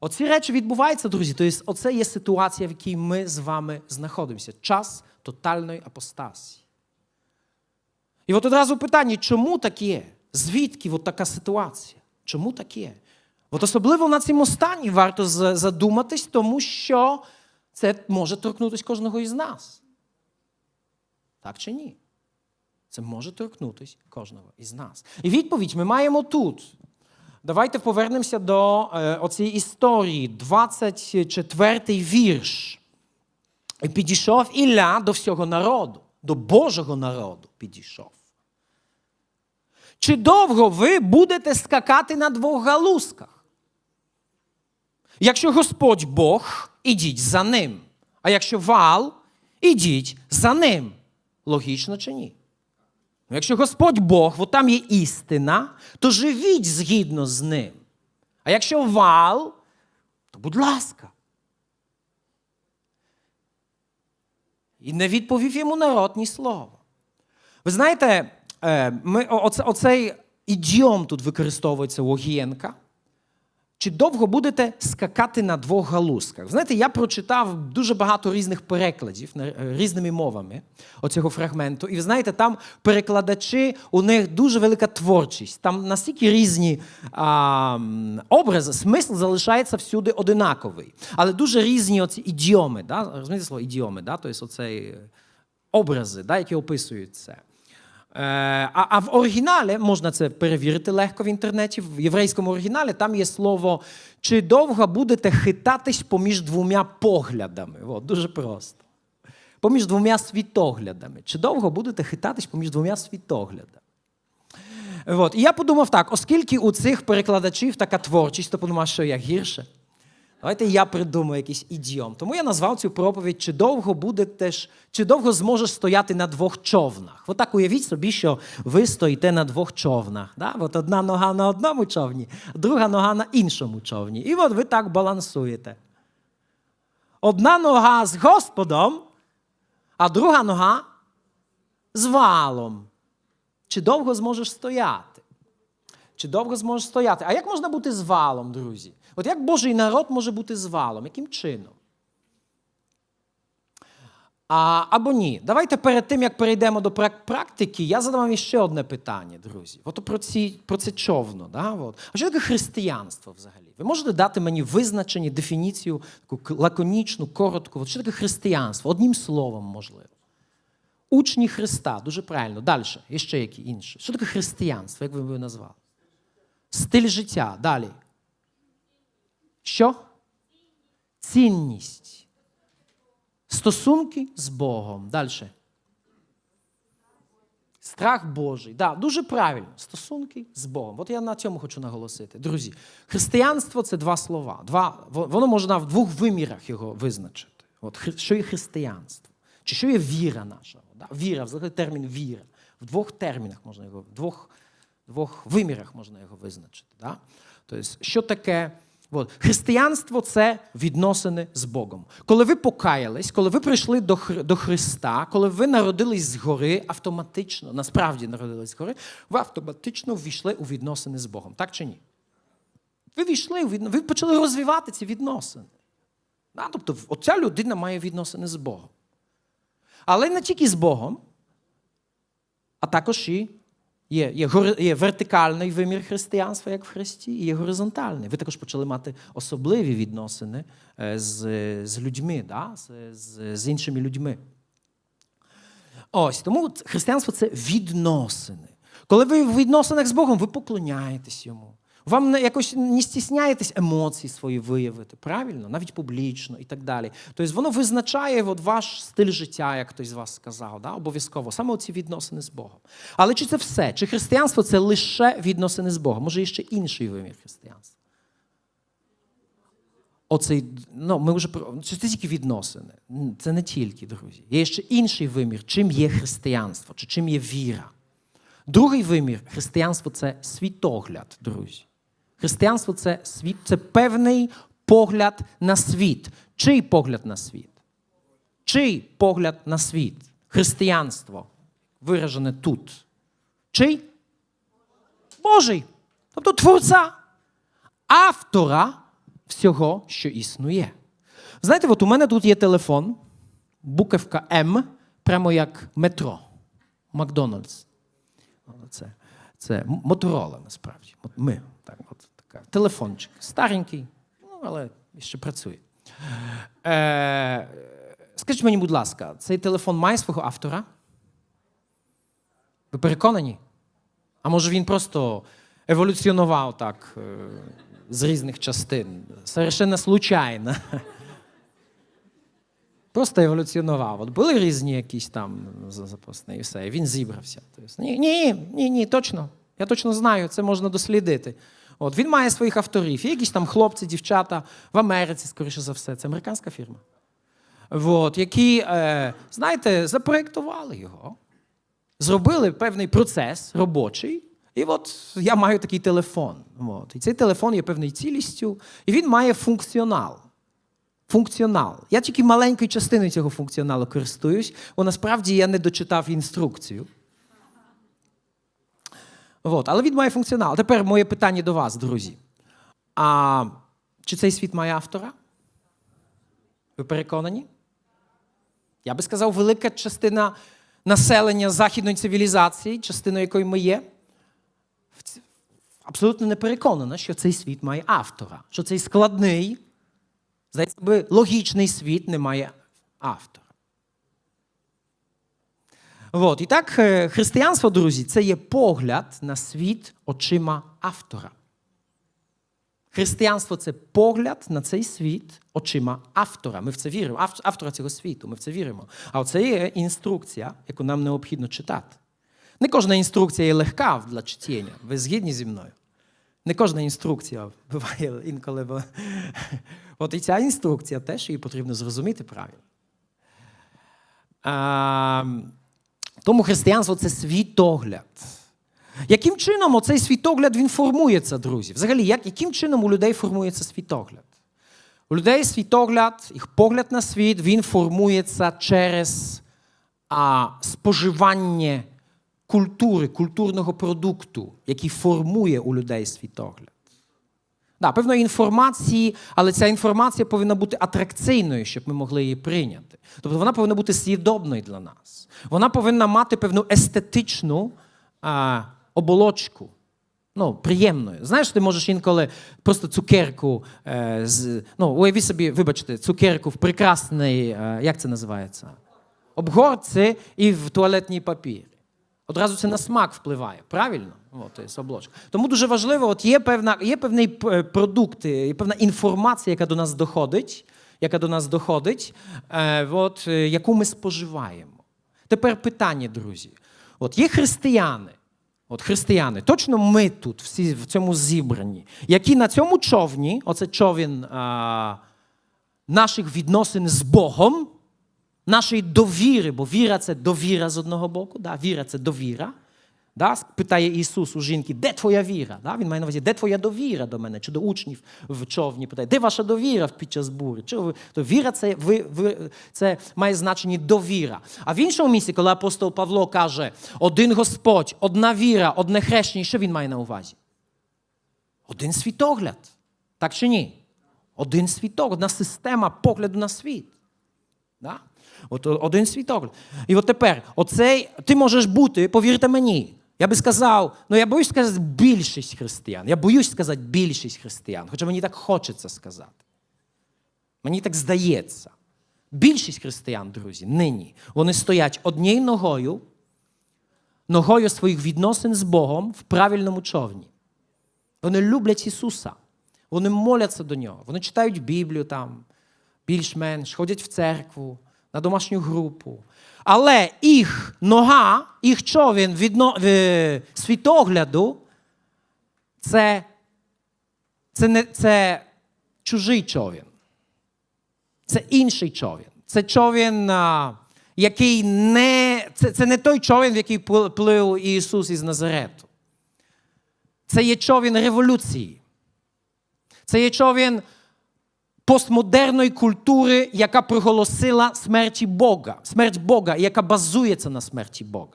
Оці речі відбуваються, друзі. Тобто, оце є ситуація, в якій ми з вами знаходимося. Час тотальної апостасії. І от одразу питання, чому так є? Звідки от така ситуація? Чому так є? От особливо на цьому стані варто задуматись, тому що це може торкнутися кожного із нас. Так чи ні? Це може торкнутися кожного із нас. І відповідь ми маємо тут. Давайте повернемося до е, оцієї історії, 24-й вірш. Підійшов Ілля до всього народу, до Божого народу підійшов. Чи довго ви будете скакати на двох галузках? Якщо Господь Бог, ідіть за ним. А якщо вал, ідіть за ним. Логічно чи ні? Ну, Якщо Господь Бог, от там є істина, то живіть згідно з ним. А якщо вал, то будь ласка. І не відповів йому народ ні слова. Ви знаєте, е, ми, оце, оцей ідіом тут використовується у Огієнка. Чи довго будете скакати на двох галузках? Знаєте, я прочитав дуже багато різних перекладів е, різними мовами оцього фрагменту. І ви знаєте, там перекладачі, у них дуже велика творчість. Там настільки різні а, образи, смисл залишається всюди одинаковий. Але дуже різні оці ідіоми, да? розумієте слово ідіоми, да? тобто оцей е, образи, да? які описують це. Е, А, а в оригіналі можна це перевірити легко в інтернеті. В єврейському оригіналі там є слово чи довго будете хитатись поміж двома поглядами. От, дуже просто. Поміж двома світоглядами. Чи довго будете хитатись поміж двома світоглядами? От. І я подумав так: оскільки у цих перекладачів така творчість, то подумав, що я гірше. Давайте я придумаю якийсь ідіом. Тому я назвав цю проповідь Чи довго будете ж, чи довго зможеш стояти на двох човнах? Отак уявіть собі, що ви стоїте на двох човнах. Да? От одна нога на одному човні, друга нога на іншому човні. І от ви так балансуєте. Одна нога з Господом, а друга нога з валом. Чи довго зможеш стояти? Чи довго зможеш стояти? А як можна бути з валом, друзі? От як Божий народ може бути з валом? Яким чином? А, або ні. Давайте перед тим, як перейдемо до практики, я задам вам ще одне питання, друзі. От про, ці, про це човно. Да? От. А що таке християнство взагалі? Ви можете дати мені визначення, дефініцію, таку лаконічну, коротку. От що таке християнство? Одним словом, можливо. Учні Христа, дуже правильно. Далі, ще які інші. Що таке християнство? Як ви його назвали? Стиль життя. Далі. Що? Цінність. Стосунки з Богом. Далі. Страх Божий. Да, дуже правильно. Стосунки з Богом. От я на цьому хочу наголосити. Друзі, християнство це два слова. Два, воно можна в двох вимірах його визначити. От, що є християнство? Чи що є віра наша? Да? Віра, взагалі термін віра. В двох термінах можна його, в двох, двох вимірах можна його визначити. Да? Тобто, що таке? От. Християнство це відносини з Богом. Коли ви покаялись, коли ви прийшли до, Хри- до Христа, коли ви народились згори, автоматично, насправді народились згори, ви автоматично ввійшли у відносини з Богом. Так чи ні? Ви війшли, у відно- ви почали розвивати ці відносини. Да? Тобто, оця людина має відносини з Богом. Але не тільки з Богом, а також і є, є, є вертикальний вимір християнства, як в Христі, і є горизонтальний. Ви також почали мати особливі відносини е, з, з людьми, да? з, з, з іншими людьми. Ось тому християнство це відносини. Коли ви в відносинах з Богом, ви поклоняєтесь йому. Вам якось не стісняєтесь емоції свої виявити, правильно? Навіть публічно і так далі. Тобто воно визначає от ваш стиль життя, як хтось з вас сказав, да? обов'язково. Саме оці відносини з Богом. Але чи це все? Чи християнство це лише відносини з Богом? Може, є ще інший вимір християнства? Оцей, ну, ми вже про це тільки відносини. Це не тільки, друзі. Є ще інший вимір, чим є християнство, чи чим є віра. Другий вимір християнство це світогляд, друзі. Християнство це світ, це певний погляд на світ. Чий погляд на світ? Чий погляд на світ? Християнство виражене тут. Чий? Божий. Тобто Творця, автора всього, що існує. Знаєте, от у мене тут є телефон, буковка М, прямо як метро, Макдональдс. Це, це Моторола, насправді. Ми, так, от така. Телефончик. Старенький, ну, але ще працює. Е, скажіть мені, будь ласка, цей телефон має свого автора? Ви переконані? А може він просто еволюціонував так е, з різних частин? Совершенно случайно. Просто еволюціонував. От були різні якісь там запасні і все. Він зібрався. Тобто, ні, ні, ні, ні, точно. Я точно знаю, це можна дослідити. От він має своїх авторів. Є якісь там хлопці, дівчата в Америці, скоріше за все. Це американська фірма. От, які, е, знаєте, запроєктували його, зробили певний процес робочий. І от я маю такий телефон. От. І цей телефон є певною цілістю, і він має функціонал. Функціонал. Я тільки маленькою частиною цього функціоналу користуюсь, бо насправді я не дочитав інструкцію. От. Але він має функціонал. Тепер моє питання до вас, друзі. А чи цей світ має автора? Ви переконані? Я би сказав, велика частина населення західної цивілізації, частиною якої ми є, абсолютно не переконана, що цей світ має автора, що цей складний, здається би, логічний світ не має автора. От. І так, е, християнство, друзі, це є погляд на світ очима автора. Християнство це погляд на цей світ очима автора. Ми в це віримо, Ав- автора цього світу. Ми в це віримо. А це є інструкція, яку нам необхідно читати. Не кожна інструкція є легка для читання. Ви згідні зі мною? Не кожна інструкція буває інколи. бо- От і ця інструкція теж її потрібно зрозуміти правильно. А, тому християнство це світогляд. Яким чином оцей світогляд він формується, друзі? Взагалі, як, яким чином у людей формується світогляд? У людей світогляд, їх погляд на світ, він формується через а, споживання культури, культурного продукту, який формує у людей світогляд. Да, певної інформації, але ця інформація повинна бути атракційною, щоб ми могли її прийняти. Тобто вона повинна бути з'їдобною для нас. Вона повинна мати певну естетичну а, оболочку. Ну, приємною. Знаєш, ти можеш інколи просто цукерку е, з. Ну, уяви собі, вибачте, цукерку в прекрасний, е, як це називається? Обгорці і в туалетній папір. Одразу це на смак впливає, правильно? От, оболочка. Тому дуже важливо, от є, певна, є певний продукт, є певна інформація, яка до нас доходить, яка до нас доходить, е, от, е, яку ми споживаємо. Тепер питання, друзі. От є християни, от християни, точно ми тут, всі в цьому зібранні, які на цьому човні, оце човін а, наших відносин з Богом, нашої довіри, бо віра це довіра з одного боку, да? віра це довіра. Да? Питає Ісус у жінки, де твоя віра? Да? Він має на увазі, де твоя довіра до мене? Чи до учнів в човні питає, де ваша довіра під час бурі? Чи ви... То віра це, ви, ви, це має значення довіра. А в іншому місці, коли апостол Павло каже, один Господь, одна віра, одне хрещення, що він має на увазі? Один світогляд. Так чи ні? Один світогляд, одна система погляду на світ. Да? От один світогляд. І от тепер, оцей, ти можеш бути, повірте мені. Я би сказав, ну я боюсь сказати більшість християн. Я боюсь сказати більшість християн, хоча мені так хочеться сказати. Мені так здається. Більшість християн, друзі, нині, вони стоять однією ногою, ногою своїх відносин з Богом в правильному човні. Вони люблять Ісуса. Вони моляться до Нього. Вони читають Біблію там, більш-менш, ходять в церкву, на домашню групу. Але їх нога, їх човін відно... е, світогляду це, це, не, це чужий човін. Це інший човін. Це човін, а, який не. Це, це не той човін, в який плив Ісус із Назарету. Це є човін революції. Це є човін постмодерної культури, яка проголосила смерті Бога, смерть Бога, яка базується на смерті Бога.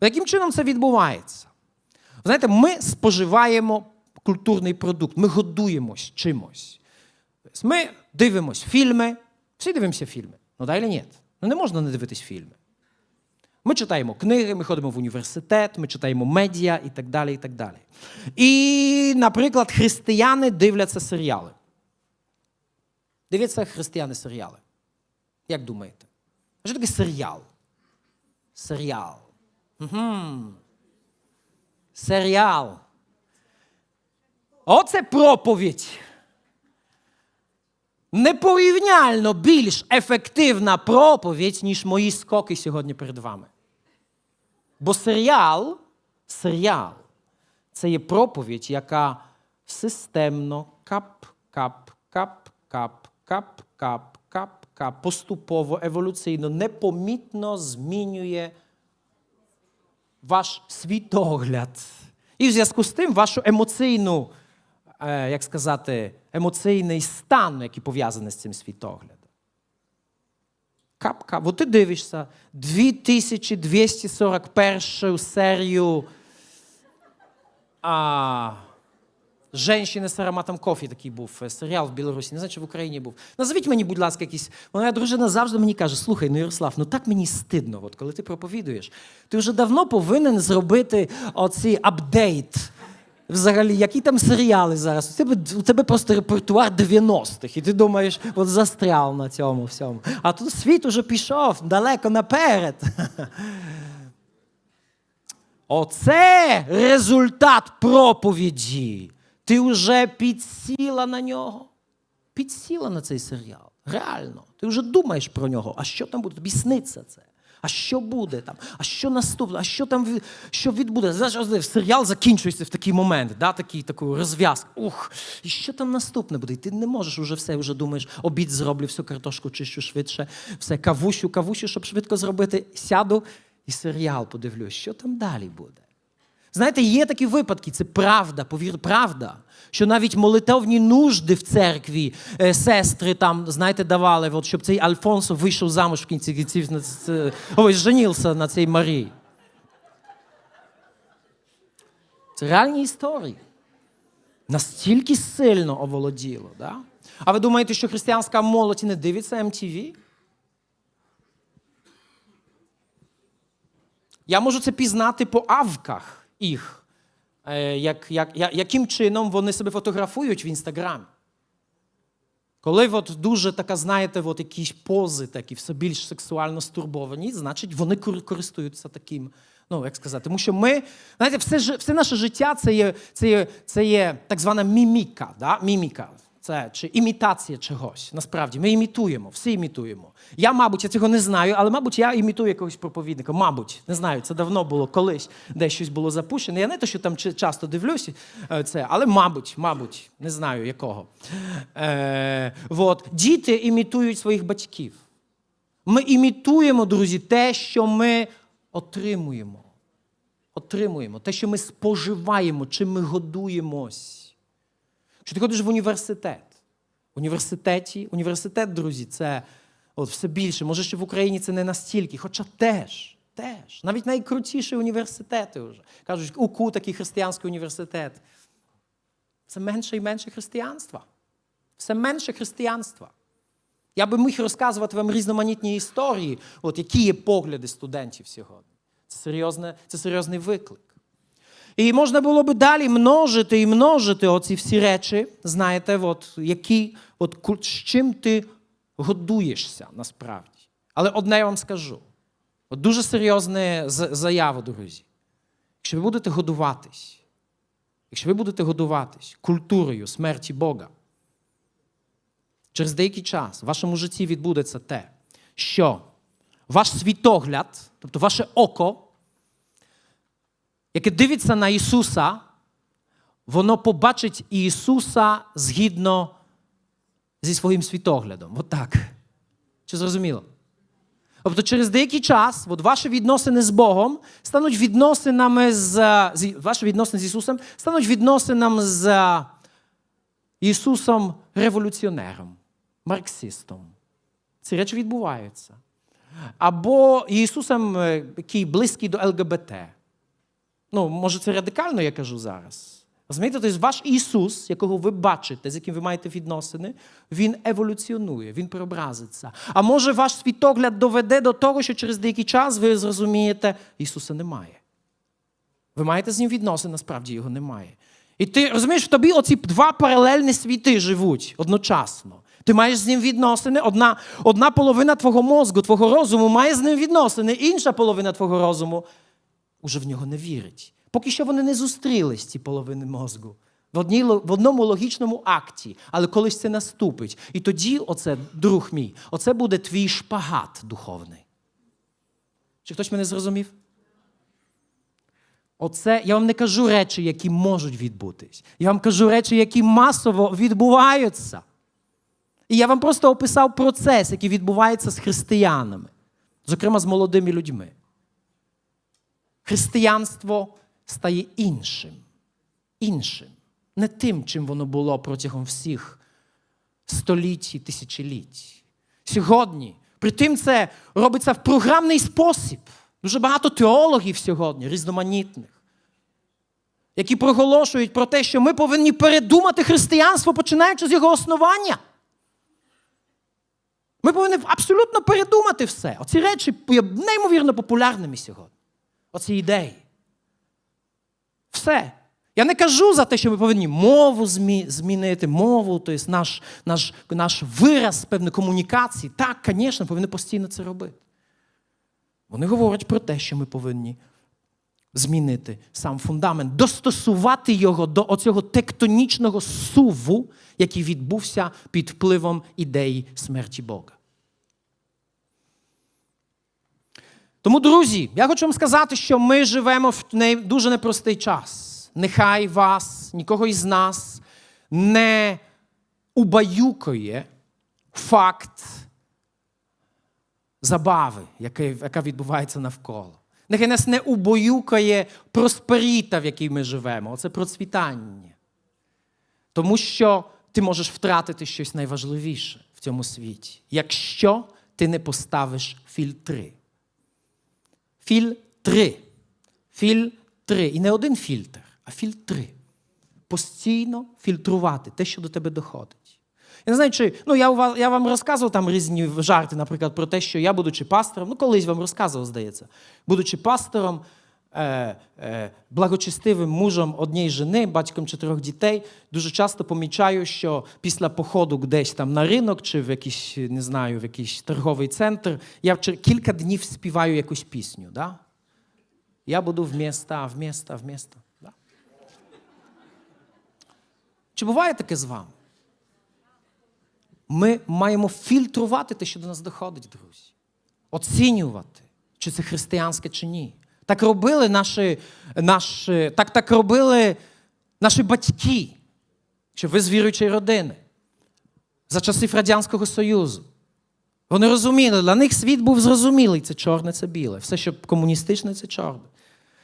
Яким чином це відбувається? Знаєте, ми споживаємо культурний продукт, ми годуємось чимось. Ми дивимось фільми, всі дивимося фільми. Ну далі ні. Ну не можна не дивитись фільми. Ми читаємо книги, ми ходимо в університет, ми читаємо медіа і так далі. І, так далі. і наприклад, християни дивляться серіали. Дивляться християни серіали. Як думаєте? А Що таке серіал? Серіал. Угу. Серіал. Оце проповідь. Непорівняльно більш ефективна проповідь, ніж мої скоки сьогодні перед вами. Бо серіал, серіал це є проповідь, яка системно кап, кап, кап, кап, кап, кап, кап, кап, поступово, еволюційно, непомітно змінює ваш світогляд. І в зв'язку з тим вашу емоційну, е, як сказати, емоційний стан, який пов'язаний з цим світоглядом. Капка. От ти дивишся 2241 серію а, Женщини з ароматом кофі такий був серіал в Білорусі. Не знаю, чи в Україні був. Назвіть мені, будь ласка, якийсь. Моя дружина завжди мені каже: слухай, ну Ярослав, ну так мені стидно, от коли ти проповідуєш. Ти вже давно повинен зробити оці апдейт. Взагалі, які там серіали зараз? У тебе, у тебе просто репертуар 90-х, і ти думаєш, от застряв на цьому всьому. А тут світ уже пішов далеко наперед. Оце результат проповіді. Ти вже підсіла на нього. Підсіла на цей серіал. Реально. Ти вже думаєш про нього. А що там буде? Тобі сниться це. А що буде там? А що наступне? А що там що відбудеться? Знаєш, серіал закінчується в такий момент, да? такий, таку розв'язку. Ух, і що там наступне буде? І ти не можеш уже все, вже думаєш, обід зроблю, всю картошку чищу швидше, все, кавущу, кавущу, щоб швидко зробити. Сяду і серіал подивлюсь, що там далі буде. Знаєте, є такі випадки, це правда, повір, правда. Що навіть молитовні нужди в церкві е, сестри там, знаєте, давали, от, щоб цей Альфонсо вийшов замуж в кінці кінців, це- женився на цій Марії. Це реальні історії. Настільки сильно оволоділо. Да? А ви думаєте, що християнська молодь не дивиться MTV? Я можу це пізнати по авках їх, е, як, як, яким чином вони себе фотографують в інстаграмі. Коли от дуже така, знаєте, от якісь пози такі, все більш сексуально стурбовані, значить, вони користуються таким. Ну, як сказати, тому що ми, знаєте, все, все наше життя це є, це є, це є так звана міміка. Да? міміка. Це чи імітація чогось. Насправді, ми імітуємо, всі імітуємо. Я, мабуть, я цього не знаю, але, мабуть, я імітую якогось проповідника. Мабуть, не знаю, це давно було колись, де щось було запущено. Я не те, що там часто дивлюся е, це, але, мабуть, мабуть, не знаю якого. Е, от. Діти імітують своїх батьків. Ми імітуємо, друзі, те, що ми отримуємо. Отримуємо, те, що ми споживаємо, чим ми годуємось. Якщо ти ходиш в університет, університеті, університет, друзі, це от все більше. Може, що в Україні це не настільки, хоча теж, теж. Навіть найкрутіші університети вже. Кажуть, УКУ такий християнський університет. Це менше і менше християнства. Все менше християнства. Я би міг розказувати вам різноманітні історії, от які є погляди студентів сьогодні. Це, серйозне, це серйозний виклик. І можна було би далі множити і множити оці всі речі, знаєте, от, які, от, з чим ти годуєшся насправді. Але одне я вам скажу: от дуже серйозна заява, друзі. Якщо ви будете годуватись, якщо ви будете годуватись культурою смерті Бога, через деякий час в вашому житті відбудеться те, що ваш світогляд, тобто ваше око, яке дивиться на Ісуса, воно побачить Ісуса згідно зі своїм світоглядом. От так. Чи зрозуміло? Тобто через деякий час от ваші відносини з Богом стануть відносинами з, з ваші відносини з Ісусом стануть відносинами з Ісусом революціонером, марксистом. Ці речі відбуваються. Або Ісусом, е, який близький до ЛГБТ. Ну, може, це радикально, я кажу зараз. Розумієте, тобто ваш Ісус, якого ви бачите, з яким ви маєте відносини, він еволюціонує, він преобразиться. А може, ваш світогляд доведе до того, що через деякий час ви зрозумієте, Ісуса немає. Ви маєте з ним відносини, насправді його немає. І ти розумієш, в тобі оці два паралельні світи живуть одночасно. Ти маєш з ним відносини, одна, одна половина твого мозку, твого розуму має з ним відносини, інша половина твого розуму уже в нього не вірить. Поки що вони не зустрілись, ці половини мозку. В, одній, в одному логічному акті, але колись це наступить. І тоді, оце, друг мій, оце буде твій шпагат духовний. Чи хтось мене зрозумів? Оце я вам не кажу речі, які можуть відбутись. Я вам кажу речі, які масово відбуваються. І я вам просто описав процес, який відбувається з християнами, зокрема з молодими людьми. Християнство стає іншим. Іншим. Не тим, чим воно було протягом всіх століть і тисячоліть. Сьогодні, при тим це робиться в програмний спосіб. Дуже багато теологів сьогодні, різноманітних, які проголошують про те, що ми повинні передумати християнство, починаючи з його основання. Ми повинні абсолютно передумати все. Оці речі є неймовірно популярними сьогодні. Оці ідеї. Все. Я не кажу за те, що ми повинні мову змінити, мову, тобто наш, наш, наш вираз певної комунікації. Так, звісно, повинні постійно це робити. Вони говорять про те, що ми повинні змінити сам фундамент, достосувати його до оцього тектонічного суву, який відбувся під впливом ідеї смерті Бога. Тому, друзі, я хочу вам сказати, що ми живемо в дуже непростий час. Нехай вас, нікого із нас, не убаюкує факт забави, яка відбувається навколо. Нехай нас не убаюкає просперіта, в якій ми живемо, оце процвітання. Тому що ти можеш втратити щось найважливіше в цьому світі, якщо ти не поставиш фільтри. Фільтри. Фільтри. І не один фільтр, а фільтри. Постійно фільтрувати те, що до тебе доходить. Я не знаю, чи ну я, я вам розказував там різні жарти, наприклад, про те, що я, будучи пастором, ну колись вам розказував, здається, будучи пастором, благочестивим мужем однієї жени, батьком чотирьох дітей, дуже часто помічаю, що після походу десь там на ринок чи в якийсь, не знаю, в якийсь торговий центр, я кілька днів співаю якусь пісню. Да? Я буду в міста, в міста, в місто. Да? Чи буває таке з вами? ми маємо фільтрувати те, що до нас доходить, друзі. Оцінювати, чи це християнське, чи ні. Так робили наші, наші так, так робили наші батьки, що ви з віруючої родини за часів Радянського Союзу. Вони розуміли, для них світ був зрозумілий, це чорне, це біле. Все, що комуністичне, це чорне.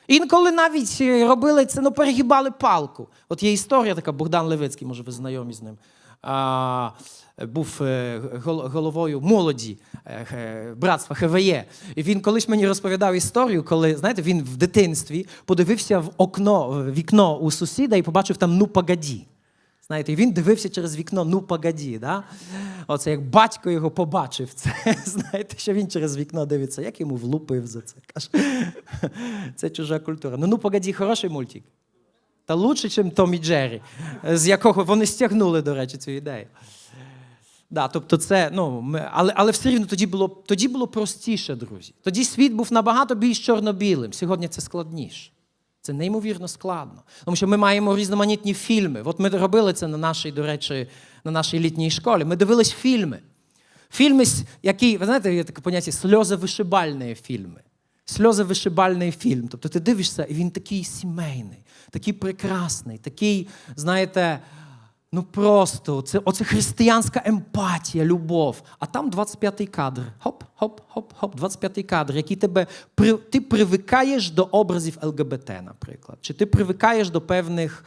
Інколи навіть е, робили це, ну перегибали палку. От є історія така, Богдан Левицький, може, ви знайомі з ним. А, був е, головою молоді е, е, братства ХВЄ. І він колись мені розповідав історію, коли, знаєте, він в дитинстві подивився в окно, в вікно у сусіда і побачив там ну погоді. Знаєте, і він дивився через вікно, ну погоді. Да? Оце як батько його побачив це. Знаєте, що він через вікно дивиться, як йому влупив за це. Каже, це чужа культура. Ну, ну погоді, хороший мультик. Та лучше, ніж Том і Джері, з якого вони стягнули, до речі, цю ідею. Да, тобто це, ну, ми, але, але все рівно тоді було, тоді було простіше, друзі. Тоді світ був набагато більш чорно-білим. Сьогодні це складніше. Це неймовірно складно. Тому що ми маємо різноманітні фільми. От ми робили це на нашій, до речі, на нашій літній школі. Ми дивились фільми. Фільми, які, ви знаєте, є таке поняття сльозовишибальні фільми. Сльозовишибальний фільм. Тобто ти дивишся, і він такий сімейний, такий прекрасний, такий, знаєте, ну просто це, оце християнська емпатія, любов. А там 25-й кадр. Хоп, хоп, хоп, хоп, 25-й кадр, який тебе ти привикаєш до образів ЛГБТ, наприклад. Чи ти привикаєш до певних.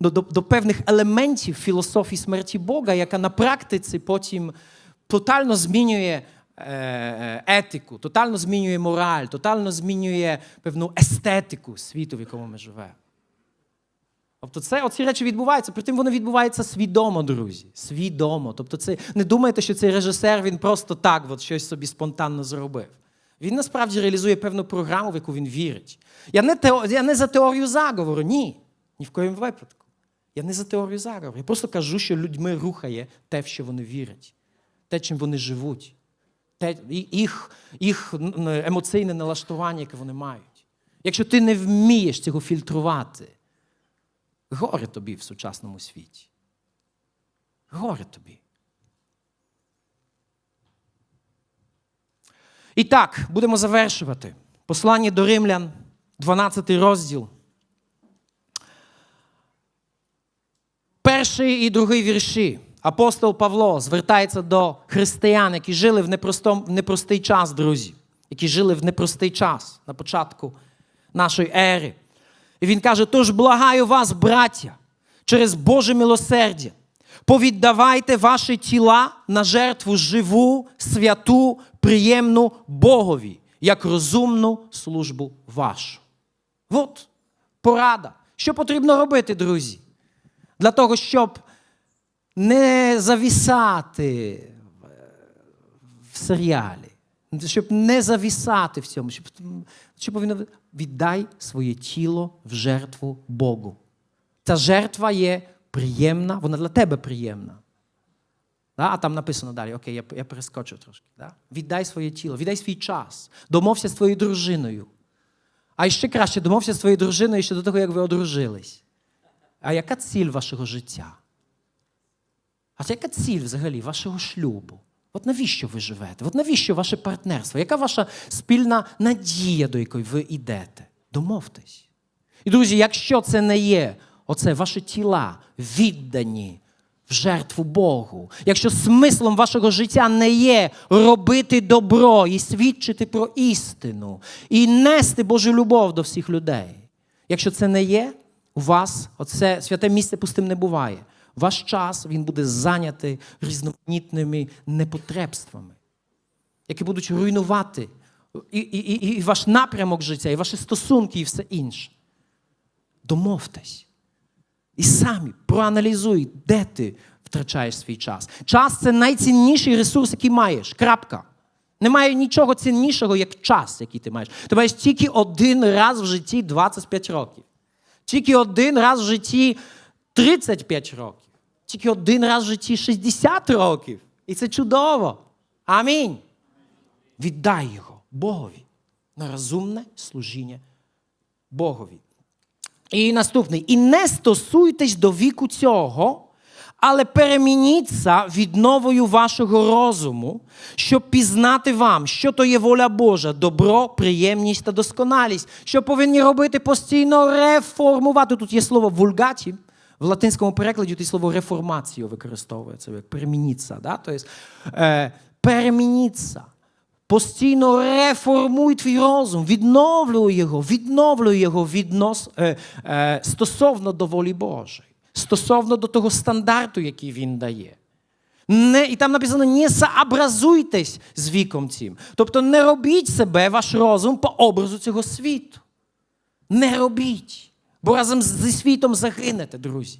До, до, до певних елементів філософії смерті Бога, яка на практиці потім тотально змінює е, етику, тотально змінює мораль, тотально змінює певну естетику світу, в якому ми живемо. Тобто це оці речі відбуваються, притим воно відбувається свідомо, друзі. Свідомо. Тобто, це не думайте, що цей режисер він просто так от щось собі спонтанно зробив. Він насправді реалізує певну програму, в яку він вірить. Я не, тео... я не за теорію заговору, ні. Ні в коєму випадку. Я не за теорію заговору. Я просто кажу, що людьми рухає те, в що вони вірять, те, чим вони живуть, те, їх, їх емоційне налаштування, яке вони мають. Якщо ти не вмієш цього фільтрувати, горе тобі в сучасному світі. Горе тобі. І так, будемо завершувати. Послання до римлян, 12 розділ. Перший і другий вірші. Апостол Павло звертається до християн, які жили в, непростом, в непростий час, друзі, які жили в непростий час на початку нашої ери. І він каже: тож благаю вас, браття, через Боже милосердя, повіддавайте ваші тіла на жертву живу, святу, приємну Богові, як розумну службу вашу. От порада. Що потрібно робити, друзі? Для того, щоб не завісати в серіалі, щоб не завісати в цьому, щоб, щоб повинно віддай своє тіло в жертву Богу. Ця жертва є приємна, вона для тебе приємна. Да? А там написано далі, окей, я, я перескочив трошки. Да? Віддай своє тіло, віддай свій час, домовся з твоєю дружиною. А ще краще, домовся з твоєю дружиною ще до того, як ви одружились. А яка ціль вашого життя? А це яка ціль взагалі вашого шлюбу? От навіщо ви живете? От навіщо ваше партнерство? Яка ваша спільна надія, до якої ви йдете? Домовтесь. І, друзі, якщо це не є оце ваші тіла віддані в жертву Богу, якщо смислом вашого життя не є робити добро і свідчити про істину, і нести Божу любов до всіх людей, якщо це не є, у вас оце святе місце пустим не буває. Ваш час він буде зайнятий різноманітними непотребствами, які будуть руйнувати і, і, і, і ваш напрямок життя, і ваші стосунки, і все інше. Домовтесь. І самі проаналізуй, де ти втрачаєш свій час. Час це найцінніший ресурс, який маєш. Крапка. Немає нічого ціннішого, як час, який ти маєш. Ти маєш тільки один раз в житті 25 років. Тільки один раз в житті 35 років. Тільки один раз в житті 60 років. І це чудово. Амінь. Віддай його Богові на розумне служіння Богові. І наступний. І не стосуйтесь до віку цього, Але перемініться відновою вашого розуму, щоб пізнати вам, що то є воля Божа, добро, приємність та досконалість, що повинні робити постійно реформувати. Тут є слово вульгаті. В латинському перекладі тут слово реформацію використовується, як перемініться. Да? Тобто, е, перемініться. Постійно реформуй твій розум, відновлюй його, відновлюй його віднос, е, е, стосовно до волі Божої, стосовно до того стандарту, який він дає. Не, і там написано: не заобразуйтесь з віком цим. Тобто не робіть себе, ваш розум по образу цього світу. Не робіть. Бо разом зі світом загинете, друзі.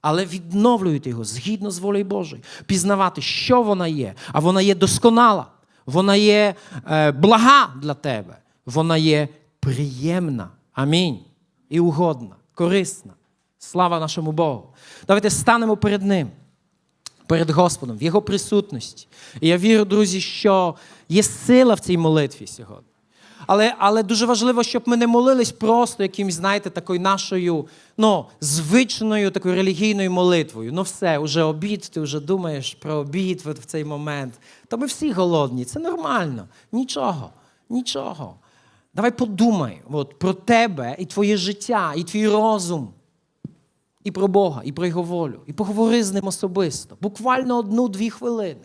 Але відновлюйте його згідно з волею Божою. Пізнавати, що вона є. А вона є досконала, вона є е, блага для тебе, вона є приємна. Амінь. І угодна, корисна. Слава нашому Богу. Давайте станемо перед Ним, перед Господом, в Його присутності. І я вірю, друзі, що є сила в цій молитві сьогодні. Але, але дуже важливо, щоб ми не молились просто якимось, знаєте, такою нашою ну, звичною такою релігійною молитвою. Ну все, вже обід, ти вже думаєш про обід в цей момент. Та ми всі голодні, це нормально. Нічого, нічого. Давай подумай от, про тебе і твоє життя, і твій розум. І про Бога, і про Його волю. І поговори з ним особисто. Буквально одну-дві хвилини.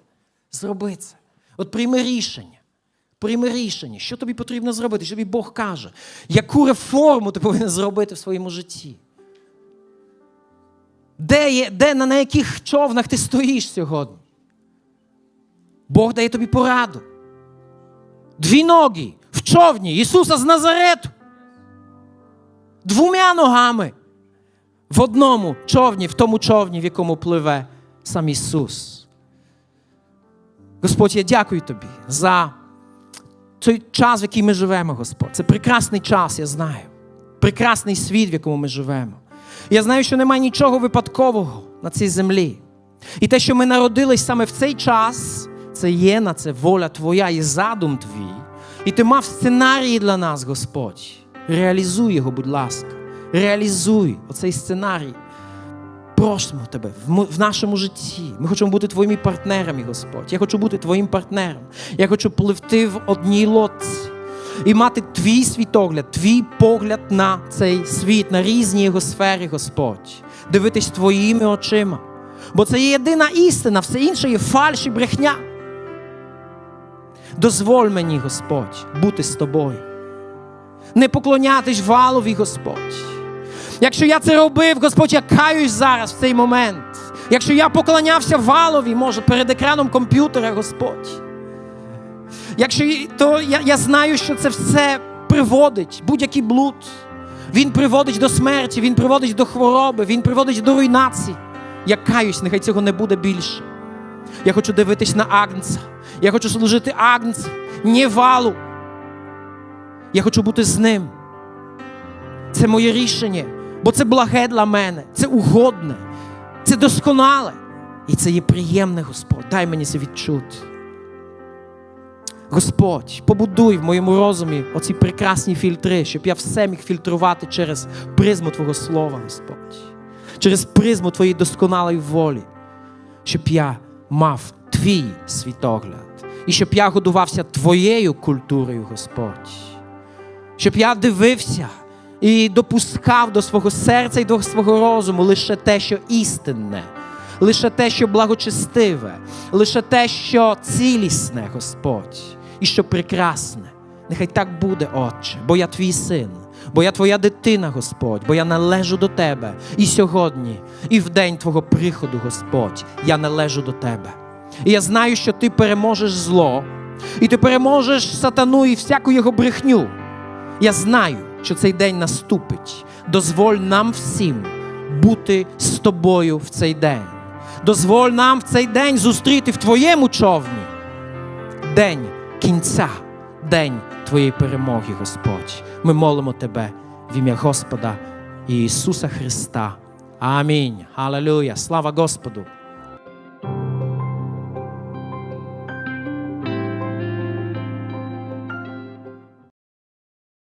Зроби це. От прийми рішення. Прийми рішення, що тобі потрібно зробити, що тобі Бог каже, яку реформу ти повинен зробити в своєму житті. Де, є, де на, на яких човнах ти стоїш сьогодні? Бог дає тобі пораду. Дві ноги в човні Ісуса з Назарету. Двома ногами в одному човні, в тому човні, в якому пливе сам Ісус. Господь, я дякую тобі за той час, в який ми живемо, Господь. Це прекрасний час, я знаю. Прекрасний світ, в якому ми живемо. Я знаю, що немає нічого випадкового на цій землі. І те, що ми народились саме в цей час, це є на це воля Твоя і задум Твій. І ти мав сценарій для нас, Господь. Реалізуй його, будь ласка. Реалізуй оцей сценарій. Просимо тебе в нашому житті. Ми хочемо бути твоїми партнерами, Господь. Я хочу бути твоїм партнером. Я хочу пливти в одній лодці і мати твій світогляд, твій погляд на цей світ, на різні його сфери, Господь. Дивитись твоїми очима. Бо це є єдина істина, все інше є фальш і брехня. Дозволь мені, Господь, бути з тобою. Не поклонятись валові, Господь. Якщо я це робив, Господь, я каюсь зараз в цей момент. Якщо я поклонявся валові, може, перед екраном комп'ютера, Господь. Якщо то я, я знаю, що це все приводить, будь-який блуд. Він приводить до смерті, він приводить до хвороби, він приводить до руйнації. Я каюсь, нехай цього не буде більше. Я хочу дивитись на Агнца. Я хочу служити Агнцю, не валу. Я хочу бути з ним. Це моє рішення, бо це благе для мене, це угодне, це досконале. І це є приємне, Господь. Дай мені це відчути. Господь, побудуй в моєму розумі оці прекрасні фільтри, щоб я все міг фільтрувати через призму Твого Слова, Господь, через призму Твоєї досконалої волі, щоб я мав Твій світогляд, і щоб я годувався Твоєю культурою, Господь, щоб я дивився і допускав до свого серця і до свого розуму лише те, що істинне, лише те, що благочестиве, лише те, що цілісне, Господь, і що прекрасне. Нехай так буде, Отче, бо я твій син, бо я твоя дитина, Господь, бо я належу до Тебе і сьогодні, і в день Твого приходу, Господь, я належу до Тебе. І я знаю, що Ти переможеш зло, і ти переможеш сатану і всяку його брехню. Я знаю, що цей день наступить. Дозволь нам всім бути з тобою в цей день. Дозволь нам в цей день зустріти в Твоєму човні день кінця, день Твоєї перемоги, Господь. Ми молимо Тебе в ім'я Господа Ісуса Христа. Амінь. Аллилуйя. Слава Господу.